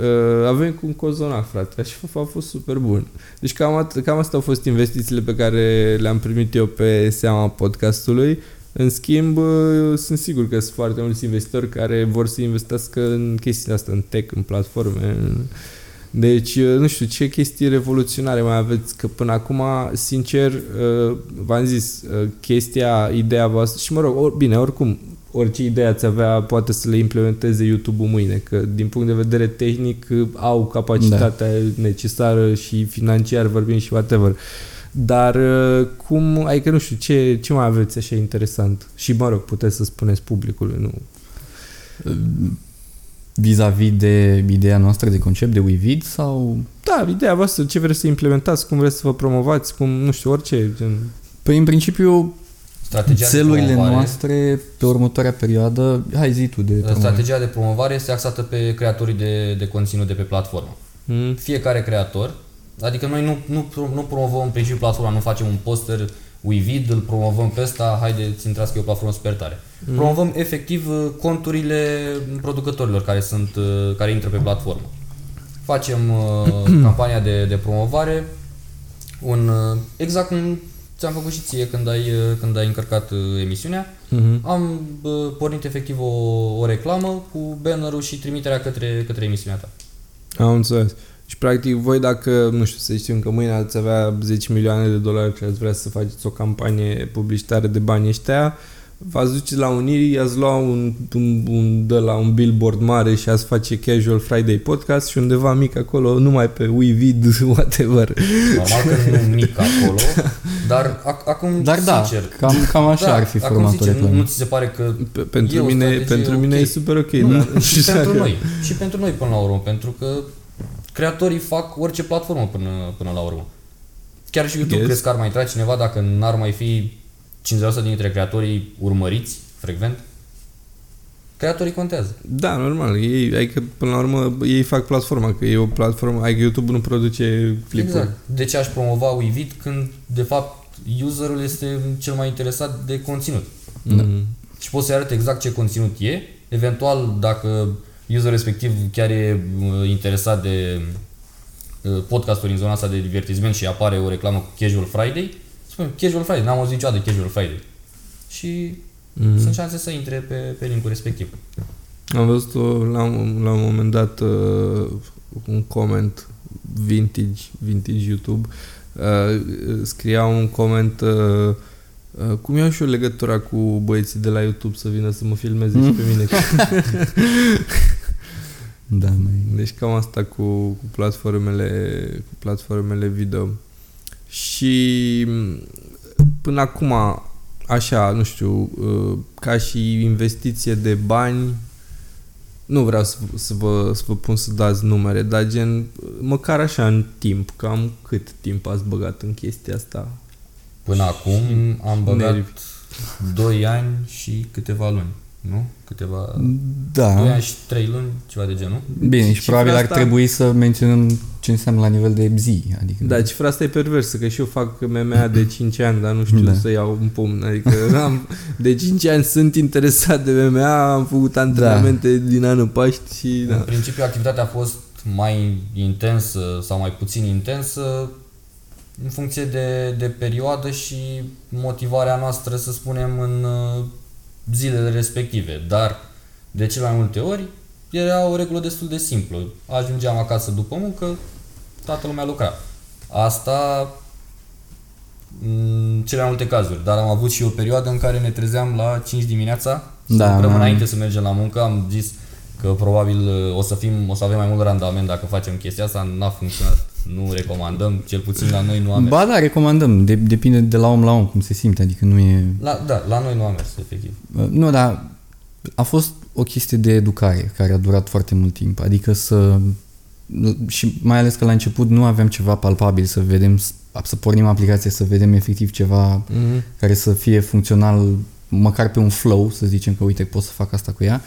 uh, a venit cu un cozonac, frate, și a fost super bun. Deci cam, at- cam astea au fost investițiile pe care le-am primit eu pe seama podcastului. În schimb, uh, sunt sigur că sunt foarte mulți investitori care vor să investească în chestiile astea, în tech, în platforme, în... Deci, uh, nu știu, ce chestii revoluționare mai aveți? Că până acum, sincer, uh, v-am zis, uh, chestia, ideea voastră, și mă rog, or, bine, oricum, orice idee ați avea, poate să le implementeze YouTube-ul mâine, că din punct de vedere tehnic uh, au capacitatea da. necesară și financiar vorbim și whatever. Dar uh, cum, adică nu știu, ce, ce mai aveți așa interesant? Și mă rog, puteți să spuneți publicului, nu?
Vis-a-vis de ideea noastră de concept de WeVid sau...
Da, ideea voastră, ce vreți să implementați, cum vreți să vă promovați, cum, nu știu, orice, gen...
Păi în principiu
Strategia de
țelurile
promovare-
noastre pe următoarea perioadă... Hai zi tu de promovare.
Strategia de promovare este axată pe creatorii de, de conținut de pe platformă.
Mm?
Fiecare creator, adică noi nu, nu, pro- nu promovăm în principiu platforma, nu facem un poster WeVid, îl promovăm pe ăsta, haideți intrați că e o platformă super tare. Mm. Promovăm efectiv uh, conturile producătorilor care, sunt, uh, care intră pe platformă. Facem uh, campania de, de promovare, un, uh, exact cum ți-am făcut și ție când ai, uh, când ai încărcat uh, emisiunea.
Mm-hmm.
Am uh, pornit efectiv o, o reclamă cu bannerul și trimiterea către, către emisiunea ta.
Am înțeles. Și practic voi dacă, nu știu, să știm că mâine ați avea 10 milioane de dolari și ați vrea să faceți o campanie publicitară de bani ăștia, v-ați duce la Uniri, i-ați lua un, un, un, de la un billboard mare și ați face Casual Friday podcast și undeva mic acolo, numai pe WeVid, whatever.
Normal că nu mic acolo, dar ac- acum,
Dar da,
sincer,
cam, cam așa
da,
ar fi
acum,
formatul
sincer, nu,
reclamei.
nu ți se pare că
Pe, pentru
E o
mine,
strategie
pentru mine
ok.
e super ok.
Nu,
da.
și
știu
pentru
dacă-
noi. Și pentru noi până la urmă, pentru că creatorii fac orice platformă până, până la urmă. Chiar și YouTube,
Yes.
crezi că ar mai intra cineva dacă n-ar mai fi 50% dintre creatorii urmăriți frecvent? creatorii contează.
Da, normal. Ei, adică, până la urmă, ei fac platforma, că e o platformă, adică YouTube nu produce clipuri.
Exact. De ce aș promova Wevid când, de fapt, userul este cel mai interesat de conținut?
Mm.
Și poți să arate exact ce conținut e, eventual dacă userul respectiv chiar e uh, interesat de uh, podcasturi în zona asta de divertisment și apare o reclamă cu Casual Friday, spune Casual Friday, n-am auzit niciodată de Casual Friday. Și
Mhm.
sunt șanse să intre pe, pe linkul respectiv.
Am văzut la, un- la un moment dat uh, un coment vintage, vintage YouTube. Uh, scria un coment uh, uh, cum iau și eu legătura cu băieții de la YouTube să vină să mă filmeze și pe mine.
Da, mai...
Deci cam asta cu, cu platformele, cu platformele video. Și m, până acum, așa, nu știu, uh, ca și investiție de bani, nu vreau să, să, vă, să vă pun să dați numere, dar gen, măcar așa în timp, cam cât timp ați băgat în chestia asta?
Până acum am băgat
nervi.
2 ani și câteva luni, nu? Câteva... 2
Da.
ani și 3 luni, ceva de genul.
Bine, și
Cifra
probabil ar
asta-
trebui să menționăm ce înseamnă la nivel de zi. Adică
Da, cifra asta e perversă, că și eu fac MMA de 5 ani, dar nu știu
Da.
să iau un pumn. Adică am, de 5 ani sunt interesat de MMA, am făcut antrenamente din anul Paști și...
În
Da.
principiu, activitatea a fost mai intensă sau mai puțin intensă în funcție de, de perioadă și motivarea noastră, să spunem, în uh, zilele respective. Dar, de cele mai multe ori, era o regulă destul de simplă. Ajungeam acasă după muncă, toată lumea lucra. Asta în cele mai multe cazuri, dar am avut și o perioadă în care ne trezeam la 5 dimineața să
Da,
lucrăm
am-
înainte să mergem la muncă. Am zis că probabil uh, o să, fim, o să avem mai mult randament dacă facem chestia asta. N-a funcționat, nu recomandăm, cel puțin la noi nu a mers.
Ba da, recomandăm. De, depinde de la om la om cum se simte. Adică nu e...
La, da, la noi nu a mers, efectiv.
Uh, Nu, dar a fost o chestie de educare care a durat foarte mult timp. Adică să... Și mai ales că la început nu aveam ceva palpabil să vedem, să pornim aplicația, să vedem efectiv ceva
Mm-hmm.
care să fie funcțional măcar pe un flow, să zicem că uite pot să fac asta cu ea,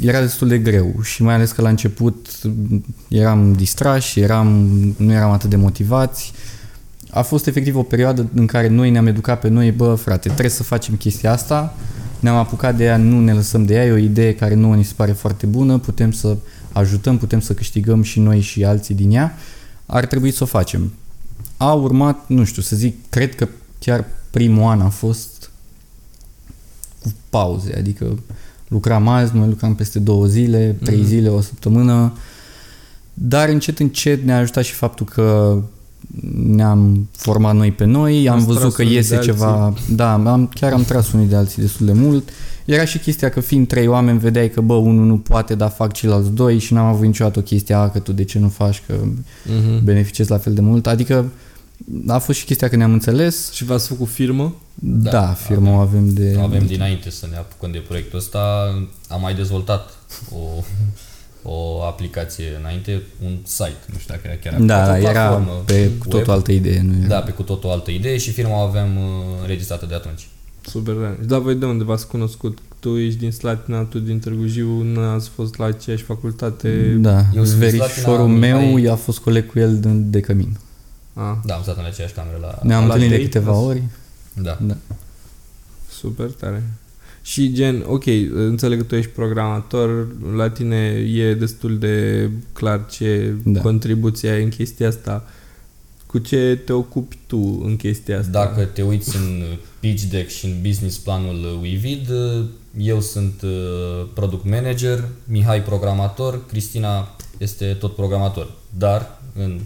era destul de greu și mai ales că la început eram distrași, eram, nu eram atât de motivați. A fost efectiv o perioadă în care noi ne-am educat pe noi, bă frate, trebuie să facem chestia asta, ne-am apucat de ea, nu ne lăsăm de ea, e o idee care nouă ni se pare foarte bună, putem să ajutăm, putem să câștigăm și noi și alții din ea, ar trebui să o facem. A urmat, nu știu, să zic, cred că chiar primul an a fost cu pauze, adică lucram azi, mai lucram peste două zile, trei
Mhm.
zile, o săptămână, dar încet, încet ne-a ajutat și faptul că ne-am format noi pe noi, am
Ați
văzut
tras
că
unii
iese
de
ceva, da, am, chiar am tras unii de alții destul de mult. Era și chestia că fiind trei oameni vedeai că bă, unul nu poate, dar fac ceilalți doi și n-am avut niciodată o chestie, a, că tu de ce nu faci, că
Mm-hmm.
beneficiezi la fel de mult. Adică a fost și chestia că ne-am înțeles.
Și v-ați făcut firmă?
Da,
Da,
firma o avem de...
Avem dinainte să ne apucăm de proiectul ăsta, am mai dezvoltat o, o aplicație înainte, un site, nu știu dacă era chiar
Da,
o
da, era
platformă
pe cu
web.
tot o altă idee. Nu era.
Da, pe cu tot o altă idee și firma o aveam uh, înregistrată de atunci.
Super tare. Da, voi de unde v-ați cunoscut? Tu ești din Slatina, tu din Târgu Jiu, nu ați fost la aceeași facultate?
Da,
Eu sunt
verișorul
Slatina,
meu
Mihai-
a fost coleg cu el de, de cămin.
A,
Da, am stat în aceeași cameră la...
Ne-am
la
întâlnit de
trei?
câteva
Ați-
ori.
Da.
Da.
super tare. Și gen, ok, înțeleg că tu ești programator, la tine e destul de clar ce
Da.
contribuție ai în chestia asta. Cu ce te ocupi tu în chestia asta?
Dacă te uiți în pitch deck și în business planul Wevid, eu sunt uh, product manager, Mihai programator, Cristina este tot programator. Dar, în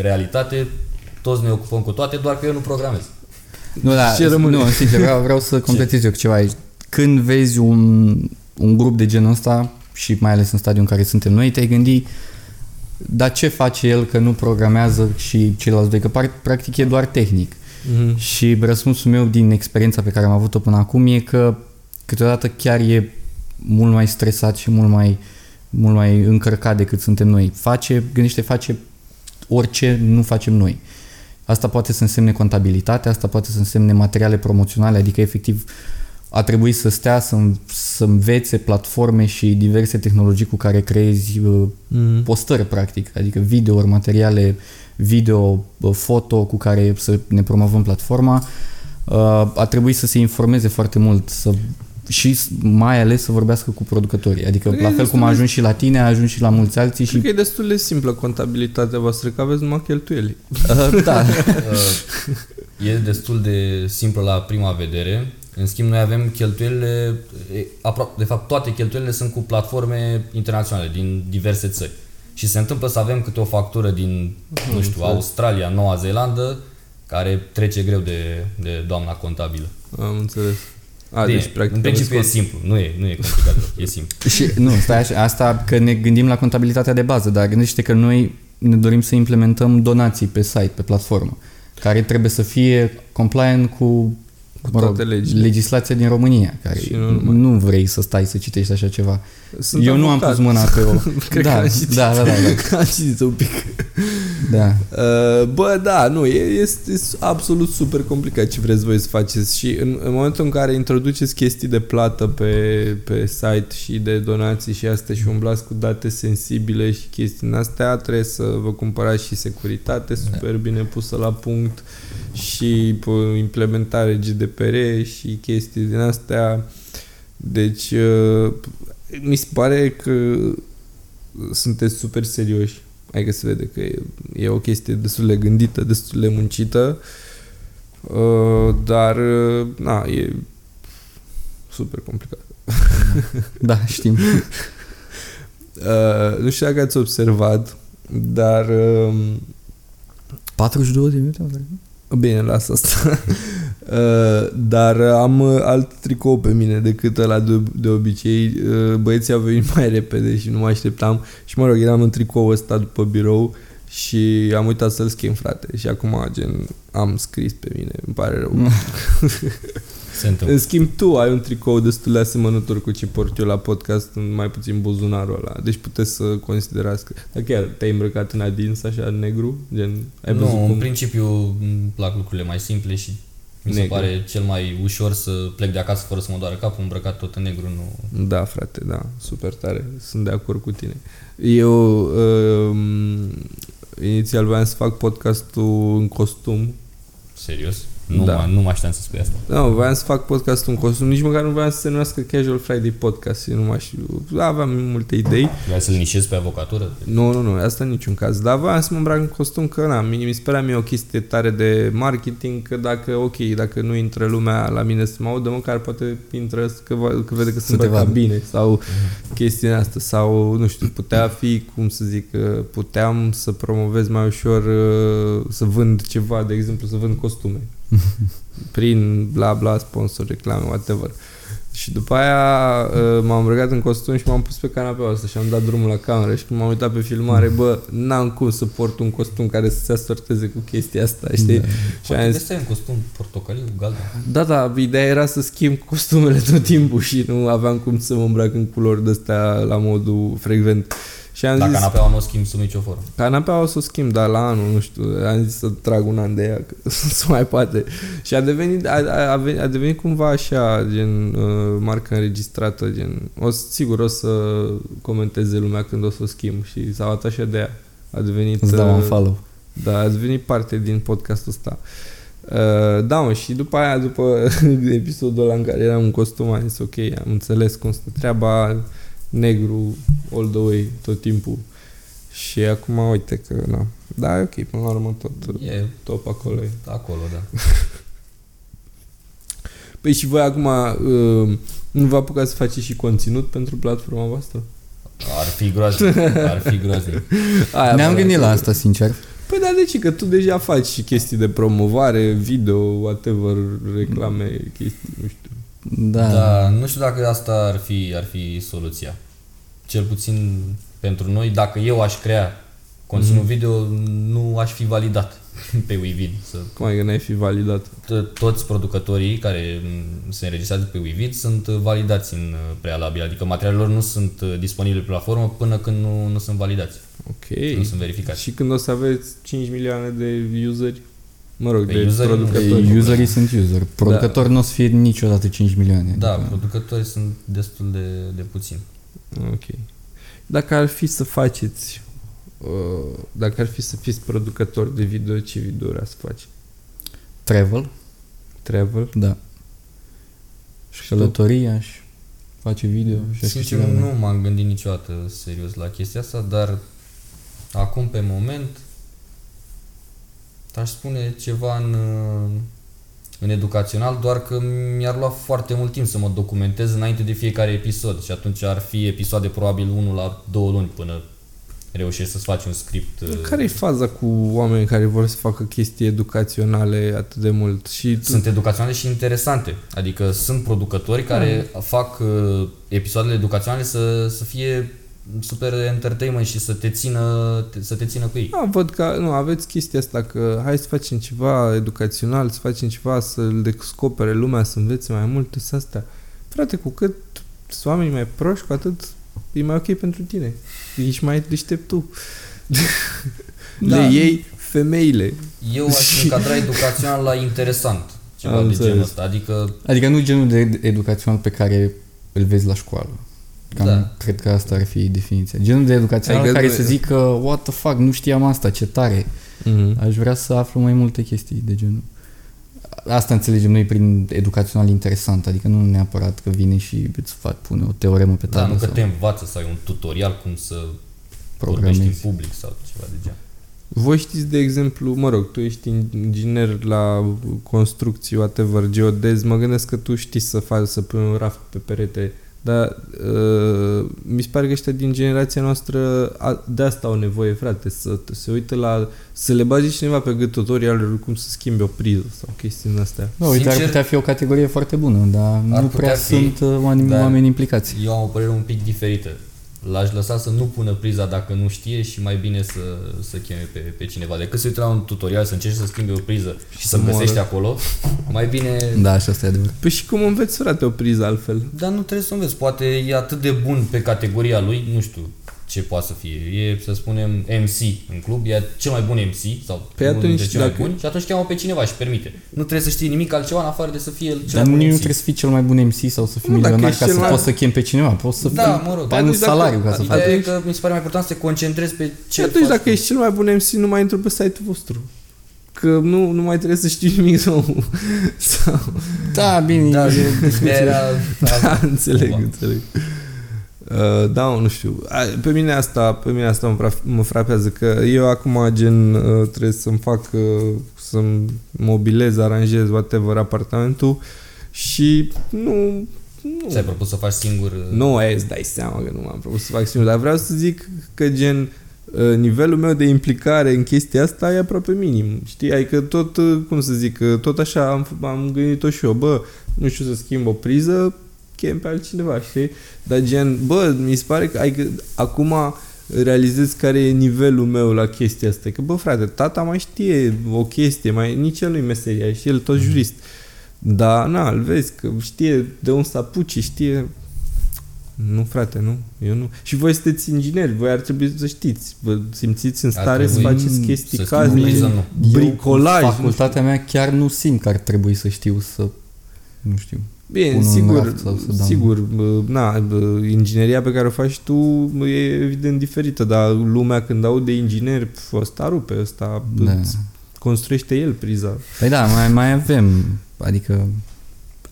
realitate, toți ne ocupăm cu toate, doar că eu nu programez.
Nu, da,
Ce rămâne?
nu, sincer, vreau, vreau să completez eu cu ceva aici. Când vezi un, un grup de genul ăsta și mai ales în stadiul în care suntem noi, te-ai gândi dar ce face el că nu programează și ceilalți doi? Că par, practic e doar tehnic.
Mhm.
Și răspunsul meu din experiența pe care am avut-o până acum e că câteodată chiar e mult mai stresat și mult mai, mult mai încărcat decât suntem noi. Face, gândește, face orice nu facem noi. Asta poate să însemne contabilitate, asta poate să însemne materiale promoționale, adică efectiv a trebuit să stea să, să învețe platforme și diverse tehnologii cu care creezi uh,
Mm.
postări, practic, adică videouri, materiale video, uh, foto cu care să ne promovăm platforma. Uh, A trebuit să se informeze foarte mult să și s- mai ales să vorbească cu producătorii. Adică
Cred că
la
e
fel cum
destul
a
de-
ajuns și la tine, a ajuns și la mulți alții și
Cred că e destul de simplă contabilitatea voastră, că aveți numai cheltuieli.
uh, da,
Uh, e destul de simplă la prima vedere. În schimb, noi avem cheltuielile, e, apro- de fapt toate cheltuielile sunt cu platforme internaționale din diverse țări. Și se întâmplă să avem câte o factură din, nu știu, Australia, Noua Zeelandă, care trece greu de, de doamna contabilă.
Am înțeles. A,
Bine,
deci, practic,
în principiu e
aveți
simplu, nu e, nu e complicat, deloc, e simplu.
Și nu, stai așa, asta că ne gândim la contabilitatea de bază, dar gândește că noi ne dorim să implementăm donații pe site, pe platformă, care trebuie să fie compliant cu,
Cu toate legile.
legislația din România, care
Și nu numai.
nu vrei să stai să citești așa ceva.
Sunt
Eu nu am
avocat.
pus mâna pe o...
Cred
da,
că am citit.
da, da, da, da,
Am citit un pic.
da.
Uh, Bă, da, nu, e, este absolut super complicat ce vreți voi să faceți și în, în momentul în care introduceți chestii de plată pe, pe site și de donații și astea și umblați cu date sensibile și chestii din astea, trebuie să vă cumpărați și securitate super bine pusă la punct și pă, implementare GDPR și chestii din astea. Deci, uh, mi se pare că sunteți super serioși. Adică se vede că e, e o chestie destul de gândită, destul de muncită, uh, dar, uh, na, e super complicat.
Da, știm.
Uh, nu știu dacă ați observat, dar uh,
42 de minute?
Bine, las asta. Uh, dar am uh, alt tricou pe mine decât ăla de, de obicei. Uh, Băieții au venit mai repede și nu mă așteptam. Și mă rog, eram în tricou ăsta după birou și am uitat să-l schimb, frate. Și acum, gen, am scris pe mine. Îmi pare rău.
Se întâmplă.
În schimb, tu ai un tricou destul de asemănător cu ce port eu la podcast, în mai puțin buzunarul ăla. Deci puteți să considerați că... Dar chiar te-ai îmbrăcat în adins, așa, negru? Gen, ai văzut
nu,
cum...
în principiu îmi plac lucrurile mai simple și mi se
Negru.
pare cel mai ușor să plec de acasă fără să mă doară capul, îmbrăcat tot în negru, nu...
Da, frate, da, super tare. Sunt de acord cu tine. Eu uh, inițial voiam să fac podcastul în costum.
Serios? Nu,
Da.
da. mă, nu mă așteptam să spui asta.
Nu, voiam să fac podcastul în costum, nici măcar nu voiam să se numească Casual Friday Podcast. Eu nu mai știu. Aveam multe idei.
Vrei să-l nișezi pe avocatură?
Nu, nu, nu, asta în niciun caz. Dar voiam să mă îmbrac în costum, că na, mi, mi se părea mie o chestie tare de marketing, că dacă, ok, dacă nu intră lumea la mine să mă audă, măcar poate intră că, va- că vede că sunt
te
îmbrăcat
vadă.
bine sau chestii din asta. Sau, nu știu, putea fi, cum să zic, că puteam să promovez mai ușor, uh, să vând ceva, de exemplu, să vând costume. Prin bla bla, sponsor, reclame, whatever. Și după aia uh, m-am îmbrăcat în costum și m-am pus pe canapea asta și am dat drumul la cameră și când m-am uitat pe filmare, bă, n-am cum să port un costum care să se asorteze cu chestia asta, știi?
Da.
Și am
Poate
zis,
de un costum portocaliu, galben.
da, da, ideea era să schimb costumele tot timpul și nu aveam cum să mă îmbrac în culori de-astea la modul frecvent. Și am
Dacă
zis,
canapeaua nu o schimb sub nicio formă.
Canapea o să o schimb, dar la anul, nu știu, am zis să trag un an de ea, că se mai poate. Și a devenit, a, a, a venit- a devenit cumva așa, gen, uh, marcă înregistrată, gen, o, să- sigur o să comenteze lumea când o să o schimb și s-au atașat de ea. A devenit...
Îți dau un
uh,
follow.
da, a devenit parte din podcastul ăsta. Uh, da, mă, și după aia, după episodul ăla în care eram în costum, am zis, ok, am înțeles cum stă treaba, negru, all the way, tot timpul. Și acum, uite că, na, da, e ok, până la urmă tot
E
top acolo e.
acolo, da.
Păi și voi acum uh, nu vă apucați să faceți și conținut pentru platforma voastră?
Ar fi groaznic, ar fi groaznic.
Aia
Ne-am
vreau
gândit
să-
la asta, sincer.
Păi da, de ce? Că tu deja faci și chestii de promovare, video, whatever, reclame, chestii, nu știu.
Da.
Da, nu știu dacă asta ar fi, ar fi soluția. Cel puțin pentru noi, dacă eu aș crea conținut video, nu aș fi validat pe Wevid. Să
Cum ai că n-ai fi validat?
to- toți producătorii care mm, se înregistrează pe Wevid sunt uh, validați în uh, prealabil, adică materialele lor nu sunt uh, disponibile pe platformă până când nu, nu sunt validați,
Ok.
nu sunt verificați.
Și când o să aveți 5 milioane de useri, Mă rog,
Pe
de
user nu.
producători.
Ei, Userii sunt user. Producători nu o să fie niciodată 5 milioane.
Da,
Adică-
producătorii sunt destul de, de puțini.
Ok. Dacă ar fi să faceți, uh, dacă ar fi să fiți producător de video, ce video să faci?
Travel,
Travel?
da. Și călătoria și face video și așa
Sincer,
câștiga
nu
bani.
m-am gândit niciodată serios la chestia asta, dar acum pe moment aș spune ceva în, în educațional, doar că mi-ar lua foarte mult timp să mă documentez înainte de fiecare episod și atunci ar fi episoade probabil unul la două luni până reușești să-ți faci un script. uh,
Care e faza cu oameni care vor să facă chestii educaționale atât de mult? Și tu,
sunt educaționale și interesante. Adică sunt producători care fac uh, episoadele educaționale să, să fie super entertainment și să te țină, te, să te țină cu ei.
a, văd că nu, aveți chestia asta că hai să facem ceva educațional, să facem ceva să-l descopere lumea, să învețe mai multe să astea. Frate, cu cât sunt oamenii mai proști, cu atât e mai ok pentru tine. Ești mai deștept tu.
Da.
Le iei femeile.
Eu aș încadra educațional la interesant. Ceva
Am
de
înțeles.
genul ăsta. Adică
Adică nu genul de educațional pe care îl vezi la școală. Cam
Da.
cred că asta ar fi definiția. Genul de educațional
Adică
care
nu-
să zică what the fuck, nu știam asta, ce tare.
Mm-hmm.
Aș vrea să aflu mai multe chestii de genul. Asta înțelegem noi prin educațional interesant, adică nu neapărat că vine și îți fac, pune o teoremă pe
da,
tablă
nu că
sau
te învață să ai un tutorial cum să vorbești
programezi.
în public sau ceva de genul.
Voi știți, de exemplu, mă rog, tu ești inginer la construcții, whatever, geodez, mă gândesc că tu știi să faci, să pui un raft pe perete, dar uh, mi se pare că ăștia din generația noastră a, de asta au nevoie, frate, să se uită la, să le bage cineva pe gât tutorialuri cum să schimbe o priză sau chestii din astea.
Da, uite,
Sincer,
ar putea fi o categorie foarte bună, dar
ar
nu
putea
prea
fi,
sunt uh, oameni,
dar-
oameni implicați.
Eu am o părere un pic diferită. L-aș lăsa să nu pună priza dacă nu știe și mai bine să, să cheme pe, pe cineva. Decât să uite la un tutorial, să încerci să schimbi o priză și să
să
găsești
moară.
acolo, mai bine...
Da, și asta e adevărat.
Păi și cum înveți, frate, o priză altfel?
Dar nu trebuie să înveți. Poate e atât de bun pe categoria lui, nu știu ce poate să fie. E, să spunem, MC în club, e cel mai bun MC sau
Păi
unul
atunci,
dintre cei mai
dacă-
buni și atunci cheamă pe cineva și permite. Nu trebuie să știi nimic altceva în afară de să fie el cel
Dar
mai
nici
bun
nu
MC.
trebuie să fii cel mai bun MC sau să fii
Nu, dacă
milionar
ești
ca
cel
să
mai-
poți să chem pe cineva. Poți să
Da,
fii
mă rog.
bani în
Atunci dacă-
salariu ca să
atunci-
faci.
Ideea e că mi se pare mai important să te concentrezi pe ce
Și atunci,
faci
dacă
tu.
ești cel mai bun MC, nu mai intru pe site-ul vostru. Că nu, nu mai trebuie să știi nimic sau... sau
Da, bine,
Da,
e-
de era...
da, înțeleg,
Cumva.
înțeleg. Uh, da, nu știu. A, Pe mine asta, pe mine asta mă, frap- mă frapează că eu acum gen uh, trebuie să-mi fac uh, să-mi mobilez, aranjez whatever apartamentul și nu nu,
Ți-ai propus să faci singur...
nu aia îți dai seama că nu m-am propus să fac singur, dar vreau să zic că gen uh, nivelul meu de implicare în chestia asta e aproape minim, știi? Adică tot, uh, cum să zic, uh, tot așa am, f- am gândit-o și eu, bă, nu știu să schimb o priză, chem pe altcineva, știi? Dar gen, bă, mi se pare că, adică, acum realizez care e nivelul meu la chestia asta. Că, bă, frate, tata mai știe o chestie, mai, nici el nu-i meseria, și el tot jurist. Dar, na, îl vezi că știe de unde să apuce, știe... Nu, frate, nu. Eu nu. Și voi sunteți ingineri, voi ar trebui să știți. Vă simțiți în
Ar
stare să
trebui
faceți chestii
să schimbi
casnice,
priză, nu.
bricolaj.
Eu,
nu
cu facultatea mea chiar nu simt că ar trebui să știu să, nu știu,
Bine,
pun un
sigur,
raft sau să dau-
sigur, bă, na, bă, ingineria pe care o faci tu bă, e evident diferită, dar lumea când aude inginer, pf, ăsta rupe, ăsta bă,
Da.
îți construiește el priza.
Păi da, mai, mai avem, adică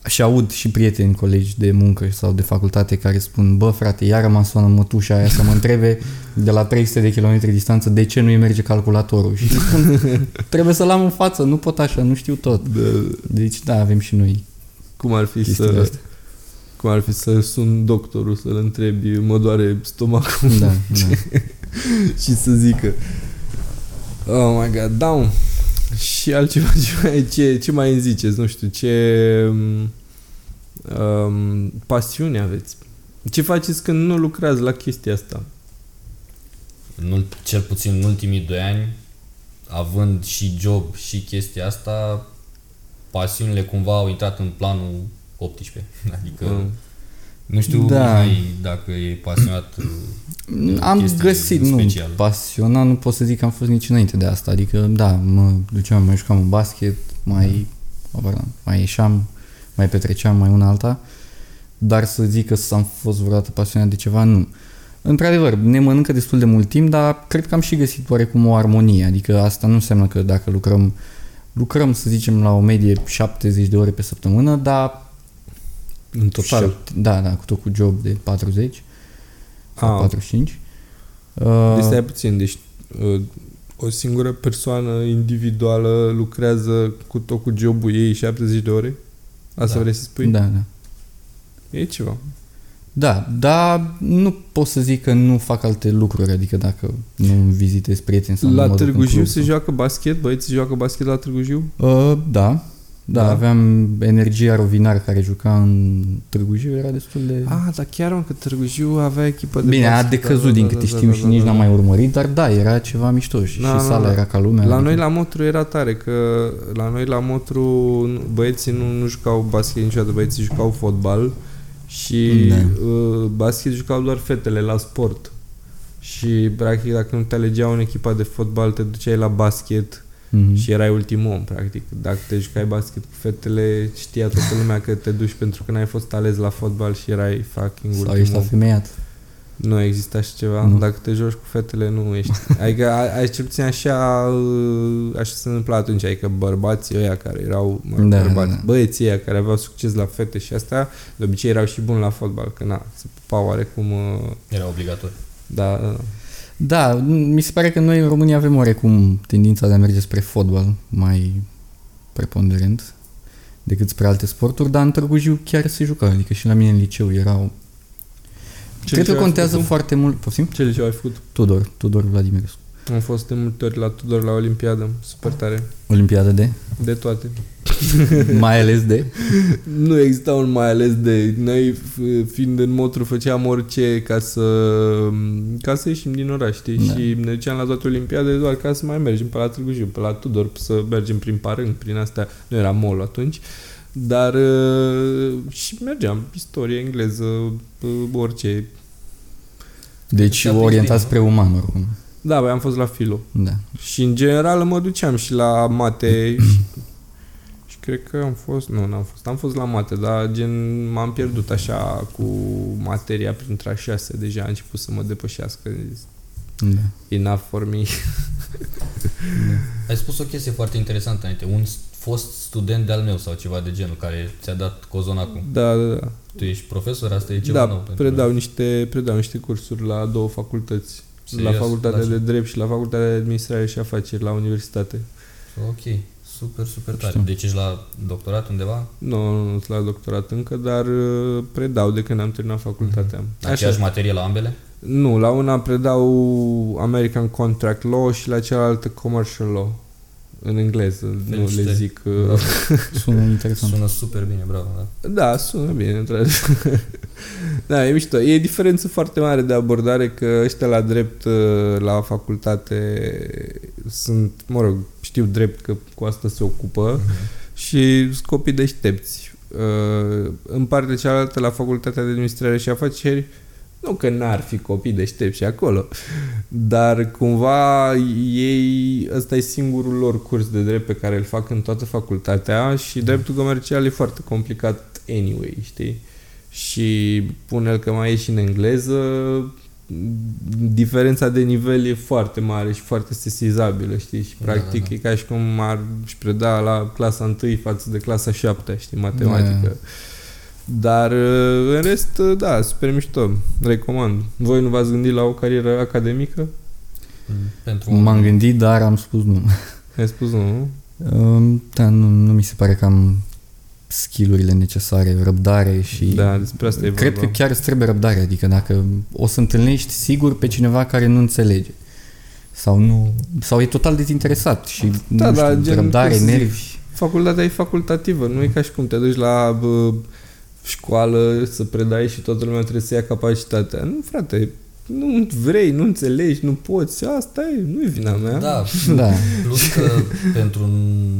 și aud și prieteni, colegi de muncă sau de facultate care spun, bă frate, iară mă sună mătușa aia să mă întrebe de la 300 de km distanță de ce nu-i merge calculatorul și spun, trebuie să-l am în față, nu pot așa, nu știu tot.
De,
Deci da, avem și noi
cum ar fi
chestiile
să...
astea.
Cum ar fi să sun doctorul să-l întrebi, mă doare stomacul
Da, da.
și să zică Oh my god, down. Și altceva, ce mai, ce, ce mai îmi ziceți? Nu știu, ce um, pasiune aveți? Ce faceți când nu lucrați la chestia asta?
În, ult- cel puțin în ultimii doi ani, având și job și chestia asta, pasiunile cumva au intrat în planul 18. Adică
Mm.
nu știu
Da.
Mihai, dacă e pasionat uh,
Am
chestii
găsit, nu,
speciale.
pasionat nu pot să zic că am fost nici înainte de asta. Adică, da, mă duceam, mai jucam în basket, mai, habar n-am, mai ieșeam, mai petreceam, mai una alta. Dar să zic că am fost vreodată pasionat de ceva, nu. Într-adevăr, ne mănâncă destul de mult timp, dar cred că am și găsit oarecum o armonie. Adică asta nu înseamnă că dacă lucrăm, lucrăm să zicem la o medie 70 de ore pe săptămână, dar
În total.
Șapte- da, da, cu tot cu job de 40 sau
Ah,
45.
Deci
Uh,
stai puțin, deci uh, o singură persoană individuală lucrează cu tot cu jobul ei 70 de ore? Asta
Da.
vrei să spui?
da, da.
E ceva.
Da, dar nu pot să zic că nu fac alte lucruri, adică dacă nu îmi vizitez prieteni sau nu
La
mă duc în
Târgu Jiu
club
se
sau-
joacă basket? Băieții joacă basket la Târgu Jiu?
Uh, da, da,
Da?
aveam energia rovinar care juca în Târgu Jiu, era destul de...
Ah, dar chiar mă, că Târgu Jiu avea echipă de
Bine, a
basket.
decăzut
da,
din
da,
câte
da,
știm
da,
și
da,
nici
da,
n-am
da.
mai urmărit, dar da, era ceva mișto și,
Da,
și
da,
sala
da.
era ca lumea.
La
adică-
noi la Motru era tare, că la noi la Motru băieții nu, nu jucau basket niciodată, băieții jucau fotbal și
Da.
uh, basket jucau doar fetele la sport. Și practic dacă nu te alegeau în echipa de fotbal, te duceai la basket
Mhm.
și erai ultimul om, practic. Dacă te jucai basket cu fetele, știa toată lumea că te duci pentru că n-ai fost ales la fotbal și erai fucking
Sau
ultimul
ești
om.
afemeiat.
Nu exista așa ceva.
Nu.
Dacă te joci cu fetele, nu ești. Adică, a, a, cel puțin așa, uh, așa se întâmpla atunci. Adică bărbații ăia care erau, mă,
Da,
bărbați,
da, da.
băieții ăia care aveau succes la fete și astea, de obicei erau și buni la fotbal, că na, se pupau oarecum, uh,
Era obligatoriu.
da, da,
Da, mi se pare că noi în România avem oarecum tendința de a merge spre fotbal mai preponderent decât spre alte sporturi, dar în Târgu Jiu chiar se juca, adică și la mine în liceu erau...
Ce
Cred că
liceu ai
contează
făcut tu?
foarte mult, poftim?
Ce liceu ai făcut?
Tudor, Tudor Vladimirescu.
Am fost de multe ori la Tudor la Olimpiadă, super tare.
Olimpiada de?
De toate.
mai ales de?
Nu exista un mai ales de... Noi, f- fiind în motru, făceam orice ca să, ca să ieșim din oraș, știi?
Da.
Și ne duceam la toate olimpiade doar ca să mai mergem pe la Târgu Jiu, pe la Tudor, să mergem prin Parâng, prin astea. Nu era mall atunci. Dar uh, și mergeam, istorie, engleză, uh, orice.
Deci
Te-a prins
orientat
bine,
spre uman oricum.
Da, băi, am fost la filo.
Da.
Și în general mă duceam și la mate și, și cred că am fost, nu, n-am fost, am fost la mate, dar gen m-am pierdut așa cu materia printre a șase, deja a început să mă depășească.
da.
Enough for me.
Ai spus o chestie foarte interesantă înainte. Un s- fost student de-al meu sau ceva de genul care ți-a dat cozonacul.
Da, da, da.
Tu ești profesor, asta e ceva
da,
nou pentru
predau
noi.
niște, predau niște cursuri la două facultăți.
Serios?
La facultatea
La ce?
de drept și la facultatea de administrare și afaceri la universitate.
Ok, super, super tare.
Știu.
Deci ești la doctorat undeva?
Nu, nu, nu sunt la doctorat încă, dar uh, predau de când am terminat facultatea.
Aceeași materie la ambele?
Nu, la una predau American Contract Law și la cealaltă Commercial Law. În engleză, nu le
Felicitări.
zic. uh,
Bravo.
Sună interesant.
Sună super bine, bravo, da.
Da, sună bine, într-adevăr. da, e mișto. E diferență foarte mare de abordare că ăștia la drept uh, la facultate sunt, mă rog, știu drept că cu asta se ocupă și sunt copii deștepți. Uh, în partea cealaltă, la facultatea de administrare și afaceri, nu că n-ar fi copii deștepți și acolo, dar cumva ei, ăsta e singurul lor curs de drept pe care îl fac în toată facultatea și dreptul comercial e foarte complicat anyway, știi? Și pune că mai e și în engleză, diferența de nivel e foarte mare și foarte sesizabilă, știi? Și
Da,
practic
da, da.
e ca și cum ar și preda la clasa 1 față de clasa 7, știi, matematică.
Da.
Dar uh, în rest, uh, da, super mișto. Recomand. Voi nu v-ați gândit la o carieră academică?
Pentru un-
M-am gândit, dar am spus nu.
Ai spus nu, nu?
Um, Da, nu, nu mi se pare că am skillurile necesare, răbdare și...
Da, despre asta e
Cred
vorba.
că chiar îți trebuie răbdare, adică dacă o să întâlnești sigur pe cineva care nu înțelege sau nu sau e total dezinteresat și
Da,
nu
da,
știu,
gen,
răbdare,
cum să zic,
nervi.
Facultatea e facultativă, nu e ca și cum te duci la bă, școală să predai și toată lumea trebuie să ia capacitatea. Nu, frate, nu vrei, nu înțelegi, nu poți, asta e, nu e vina mea.
Da,
Da.
plus că pentru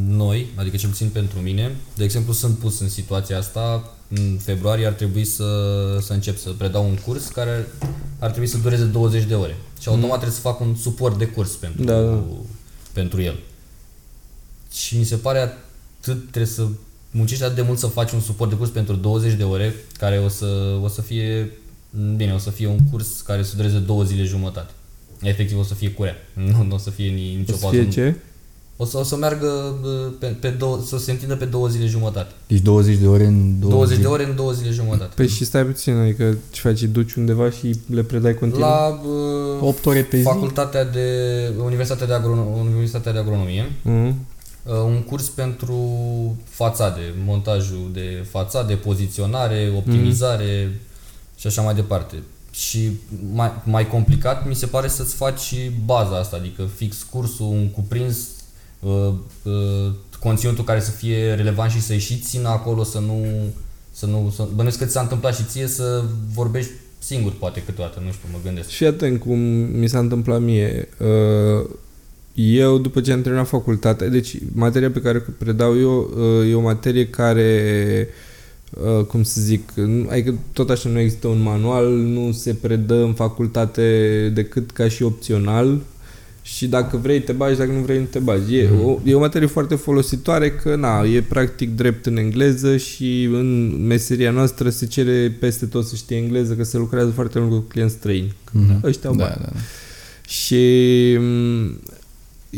noi, adică cel puțin pentru mine, de exemplu sunt pus în situația asta, în februarie ar trebui să, să încep să predau un curs care ar trebui să dureze 20 de ore. Și automat trebuie să fac un suport de curs pentru,
Da, da.
pentru el. Și mi se pare atât, trebuie să muncești atât de mult să faci un suport de curs pentru 20 de ore, care o să, o să fie, bine, o să fie un curs care să dureze două zile jumătate. Efectiv o să fie curea, nu, nu o să fie ni-
O
nicio
să
pauză.
fie ce?
O să, o să meargă bă, pe, pe două, să se întindă pe două zile jumătate.
Deci 20 de ore în 20,
20 de ore în două zile jumătate.
Păi și stai puțin, adică ce faci, duci undeva și le predai continuu?
La uh,
8 ore pe zi.
facultatea de Universitatea de, Agrono- Universitatea de Agronomie,
Mhm.
Uh, un curs pentru fațade, montajul de fațade, poziționare, optimizare și așa mai departe. Și mai, mai complicat mi se pare să-ți faci și baza asta, adică fix cursul, un cuprins, uh, uh, conținutul care să fie relevant și să-i și țină acolo, să nu... Să nu să, bănuiesc că ți s-a întâmplat și ție să vorbești singur, poate câteodată, nu știu, mă gândesc.
Și atent cum mi s-a întâmplat mie. Uh, Eu, după ce am terminat facultatea, deci materia pe care o predau eu uh, e o materie care, uh, cum să zic, nu- adică tot așa nu există un manual, nu se predă în facultate decât ca și opțional și dacă vrei te bagi, dacă nu vrei nu te bagi. E, o, e o materie foarte folositoare că, na, e practic drept în engleză și în meseria noastră se cere peste tot să știe engleză, că se lucrează foarte mult cu clienți străini.
Mhm.
Ăștia au
da,
bani.
da, da.
Și m,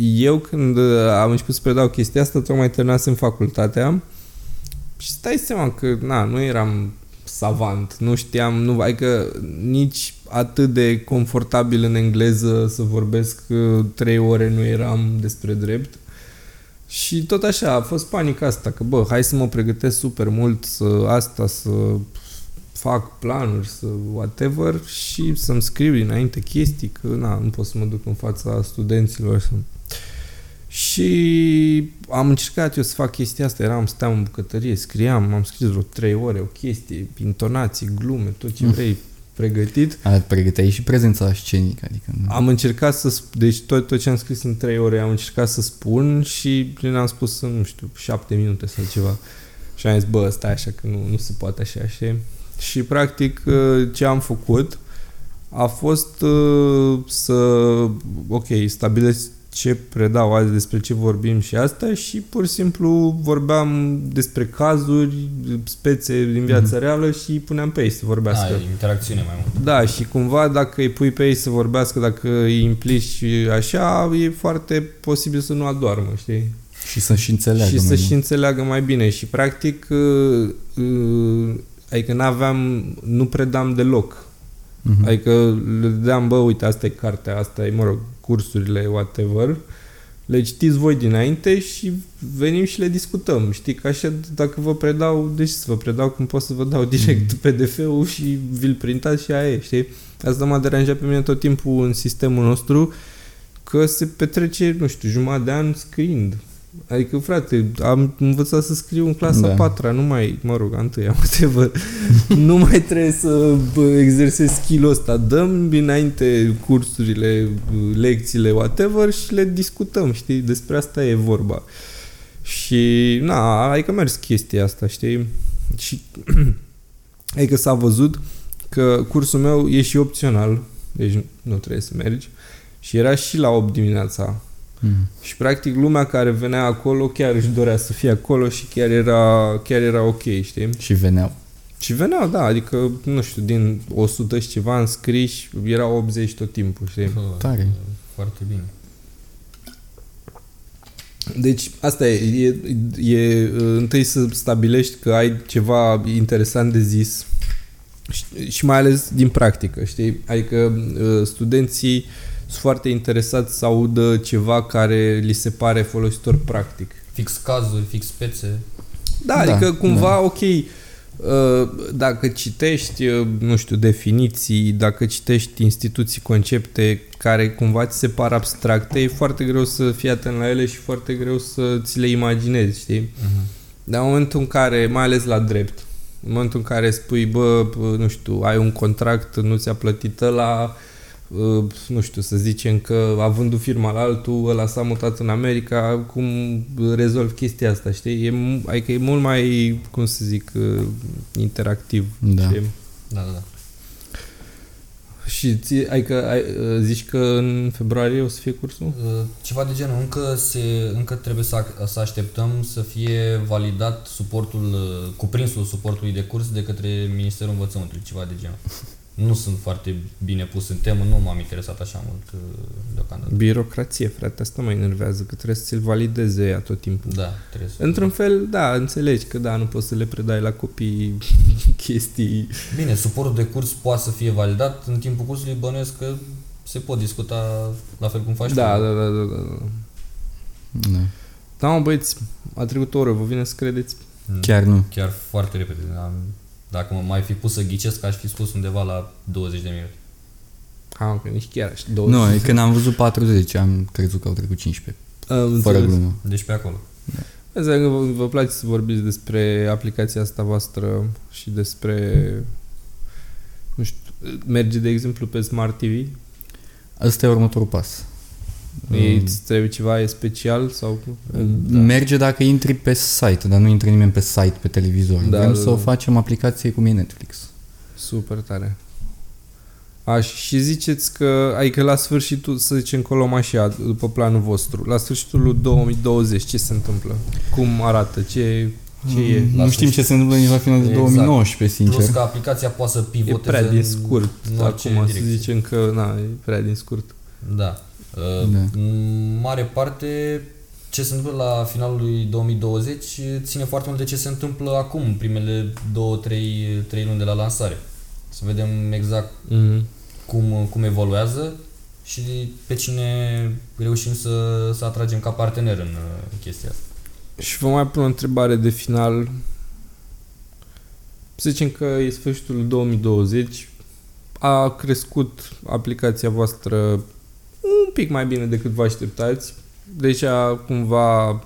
eu când uh, am început să predau chestia asta, tocmai terminasem facultatea și stai seama că na, nu eram savant, nu știam, nu, adică nici atât de confortabil în engleză să vorbesc uh, trei ore nu eram despre drept. Și tot așa, a fost panica asta, că bă, hai să mă pregătesc super mult să asta, să fac planuri, să whatever și să-mi scriu dinainte chestii, că na, nu pot să mă duc în fața studenților. Să... Și am încercat eu să fac chestia asta, eram, steam în bucătărie, scriam, am scris vreo trei ore o chestie, intonații, glume, tot ce
Mm.
vrei pregătit.
A, pregăteai și prezența scenică, adică...
Am încercat să... sp- Deci tot, tot ce am scris în 3 ore am încercat să spun și ne-am spus în, nu știu, 7 minute sau ceva. Și am zis, bă, stai așa că nu, nu se poate așa, știi? Și practic uh, ce am făcut a fost uh, să, ok, stabilesc ce predau azi, despre ce vorbim și asta și pur și simplu vorbeam despre cazuri, spețe din viața reală și îi puneam pe ei să vorbească.
Da, interacțiune mai mult.
Da, și cumva dacă îi pui pe ei să vorbească, dacă îi implici așa, e foarte posibil să nu adoarmă, știi?
Și să și înțeleagă.
și să
mai
și
mult.
înțeleagă mai bine. Și practic, uh, uh, adică n-aveam, nu predam deloc.
Mhm.
Adică le dădeam, bă, uite, asta e cartea, asta e, mă rog, cursurile, whatever. Le citiți voi dinainte și venim și le discutăm. Știi că așa, dacă vă predau, de ce să vă predau când pot să vă dau direct PDF-ul și vi-l printați și aia e, știi? Asta m-a deranjat pe mine tot timpul în sistemul nostru că se petrece, nu știu, jumătate de an scriind. Adică, frate, am învățat să scriu în clasa
Da.
da. 4 nu mai, mă rog, a întâia, whatever. nu mai trebuie să bă, exersez skill-ul ăsta. Dăm dinainte cursurile, lecțiile, whatever și le discutăm, știi? Despre asta e vorba. Și, na, adică mers chestia asta, știi? Și, adică s-a văzut că cursul meu e și opțional, deci nu trebuie să mergi. Și era și la 8 dimineața.
Mhm.
Și practic lumea care venea acolo chiar își dorea să fie acolo și chiar era, chiar era ok, știi?
Și veneau.
Și veneau, da, adică, nu știu, din 100 și ceva înscriși, erau 80 tot timpul, știi?
Bă,
Tare.
Foarte bine.
Deci, asta e, e, e uh, întâi să stabilești că ai ceva interesant de zis și, și mai ales din practică, știi? Adică uh, studenții sunt foarte interesați să audă ceva care li se pare folositor practic.
Fix cazuri, fix spețe.
Da,
Da,
adică cumva,
da.
ok, uh, dacă citești, uh, nu știu, definiții, dacă citești instituții, concepte care cumva ți se par abstracte, e foarte greu să fii atent la ele și foarte greu să ți le imaginezi, știi?
Uh-huh.
Dar în momentul în care, mai ales la drept, în momentul în care spui, bă, bă, nu știu, ai un contract, nu ți-a plătit la nu știu, să zicem că avându firma la altul, ăla s-a mutat în America, cum rezolvi chestia asta, știi? E, mu- adică e mult mai, cum să zic, uh, interactiv,
Da.
știi?
Da, da, da.
Și ți, ai că, ai, zici că în februarie o să fie cursul?
Uh, Ceva de genul, încă, se, încă trebuie să, ac- să așteptăm să fie validat suportul, uh, cuprinsul suportului de curs de către Ministerul Învățământului, ceva de genul. Nu sunt foarte bine pus în temă, nu m-am interesat așa mult uh, deocamdată.
Birocrație, frate, asta mă enervează, că trebuie să ți-l valideze ea tot timpul.
Da, trebuie să...
Într-un fel, da, înțelegi că da, nu poți să le predai la copii chestii.
Bine, suportul de curs poate să fie validat, în timpul cursului bănuiesc că se pot discuta la fel cum faci
Da,
tu.
da, da, da, da.
Da.
Da, mă, băieți, a trecut o oră, vă vine să credeți?
Mm.
Chiar nu.
Chiar foarte repede. Am, dacă mă mai fi pus să ghicesc, aș fi spus undeva la 20 de minute.
Ah, că nici chiar așa, 20.
Nu, e când am văzut 40, am crezut că au trecut 15.
Am
Fără
înțeles.
glumă.
Deci pe acolo.
Înseamnă că vă, vă place să vorbiți despre aplicația asta voastră și despre, nu știu, merge de exemplu pe Smart TV?
Asta e următorul pas.
Ei,
Mm.
îți trebuie ceva e special sau...
Da. Merge dacă intri pe site, dar nu intră nimeni pe site, pe televizor.
Da,
Da, Vrem
da,
să o
da.
facem aplicație cum e Netflix.
Super tare. A, și ziceți că, adică la sfârșitul, să zicem că o luăm așa, după planul vostru, la sfârșitul lui 2020, ce se întâmplă? Cum arată? Ce, ce e?
Mm,
La
Nu știm ce
sfârșit.
se întâmplă nici la final de
Exact.
2019, sincer.
Plus că aplicația poate să
E
pivoteze
prea din
în-
scurt.
în orice
Acum să
direcție.
zicem că, na, e prea din scurt.
Da. Uh,
Da.
În mare parte, ce se întâmplă la finalul lui 2020 ține foarte mult de ce se întâmplă acum, în primele 2-3 trei luni de la lansare. Să vedem exact
Mm-hmm.
cum, cum evoluează și pe cine reușim să, să atragem ca partener în uh, chestia asta.
Și vă mai pun o întrebare de final. Să zicem că e sfârșitul 2020, a crescut aplicația voastră un pic mai bine decât vă așteptați. Deja cumva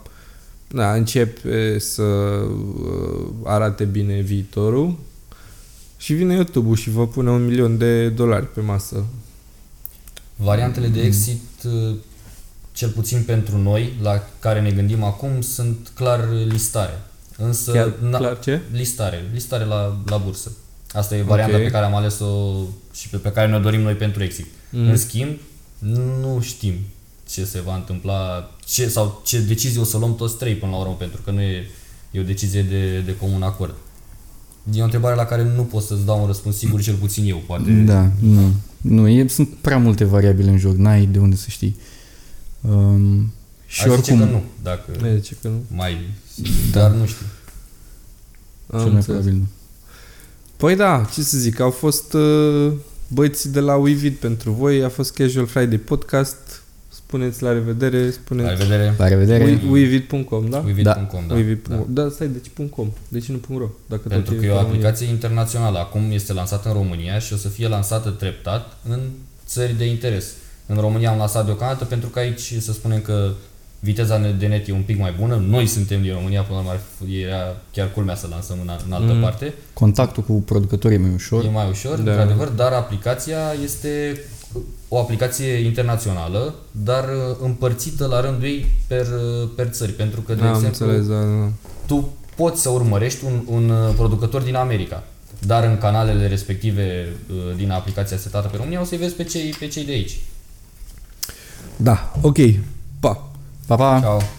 da, începe să uh, arate bine viitorul. Și vine YouTube-ul și vă pune un milion de dolari pe masă.
Variantele de exit, uh, cel puțin pentru noi, la care ne gândim acum, sunt clar listare. Însă,
Chiar
na-
clar ce?
listare, listare la, la bursă. Asta e varianta
Ok.
pe care am ales-o și pe, pe care ne dorim noi pentru exit.
Mm.
În schimb, nu știm ce se va întâmpla ce, sau ce decizie o să luăm toți trei până la urmă, pentru că nu e, e o decizie de, de comun acord. E o întrebare la care nu pot să-ți dau un răspuns sigur, cel puțin eu, poate.
Da, nu. Nu, e, sunt prea multe variabile în joc, n-ai de unde să știi. Um, și
Aș
oricum,
zice că nu, dacă
E, zice că nu.
mai... Dar nu știu.
Am
cel mai
înțeles.
probabil nu.
Păi da, ce să zic, au fost uh, băieții de la Wevid pentru voi, a fost Casual Friday Podcast. Spuneți la revedere,
La
spuneți
revedere.
La revedere.
We- wevid.com, da?
Wevid.com, da.
Wevid.com.
da.
Da, stai, deci .com. De ce nu .ro? Dacă
Pentru
tot
că e o
pe România.
aplicație internațională. Acum este lansată în România și o să fie lansată treptat în țări de interes. În România am lansat deocamdată pentru că aici să spunem că viteza de net e un pic mai bună. Noi suntem din România, până la urmă ar fi- era chiar culmea să lansăm în, a- în altă
Mm.
parte.
Contactul cu producătorii e mai ușor.
E mai ușor,
Da.
da. într-adevăr, dar aplicația este o aplicație internațională, dar uh, împărțită la rândul ei per, uh, per țări. Pentru că, de
Da, am
exemplu,
înțeles, da, da.
tu poți să urmărești un, un uh, producător din America, dar în canalele respective uh, din aplicația setată pe România o să-i vezi pe cei, pe cei de aici.
Da, ok.
拜
拜。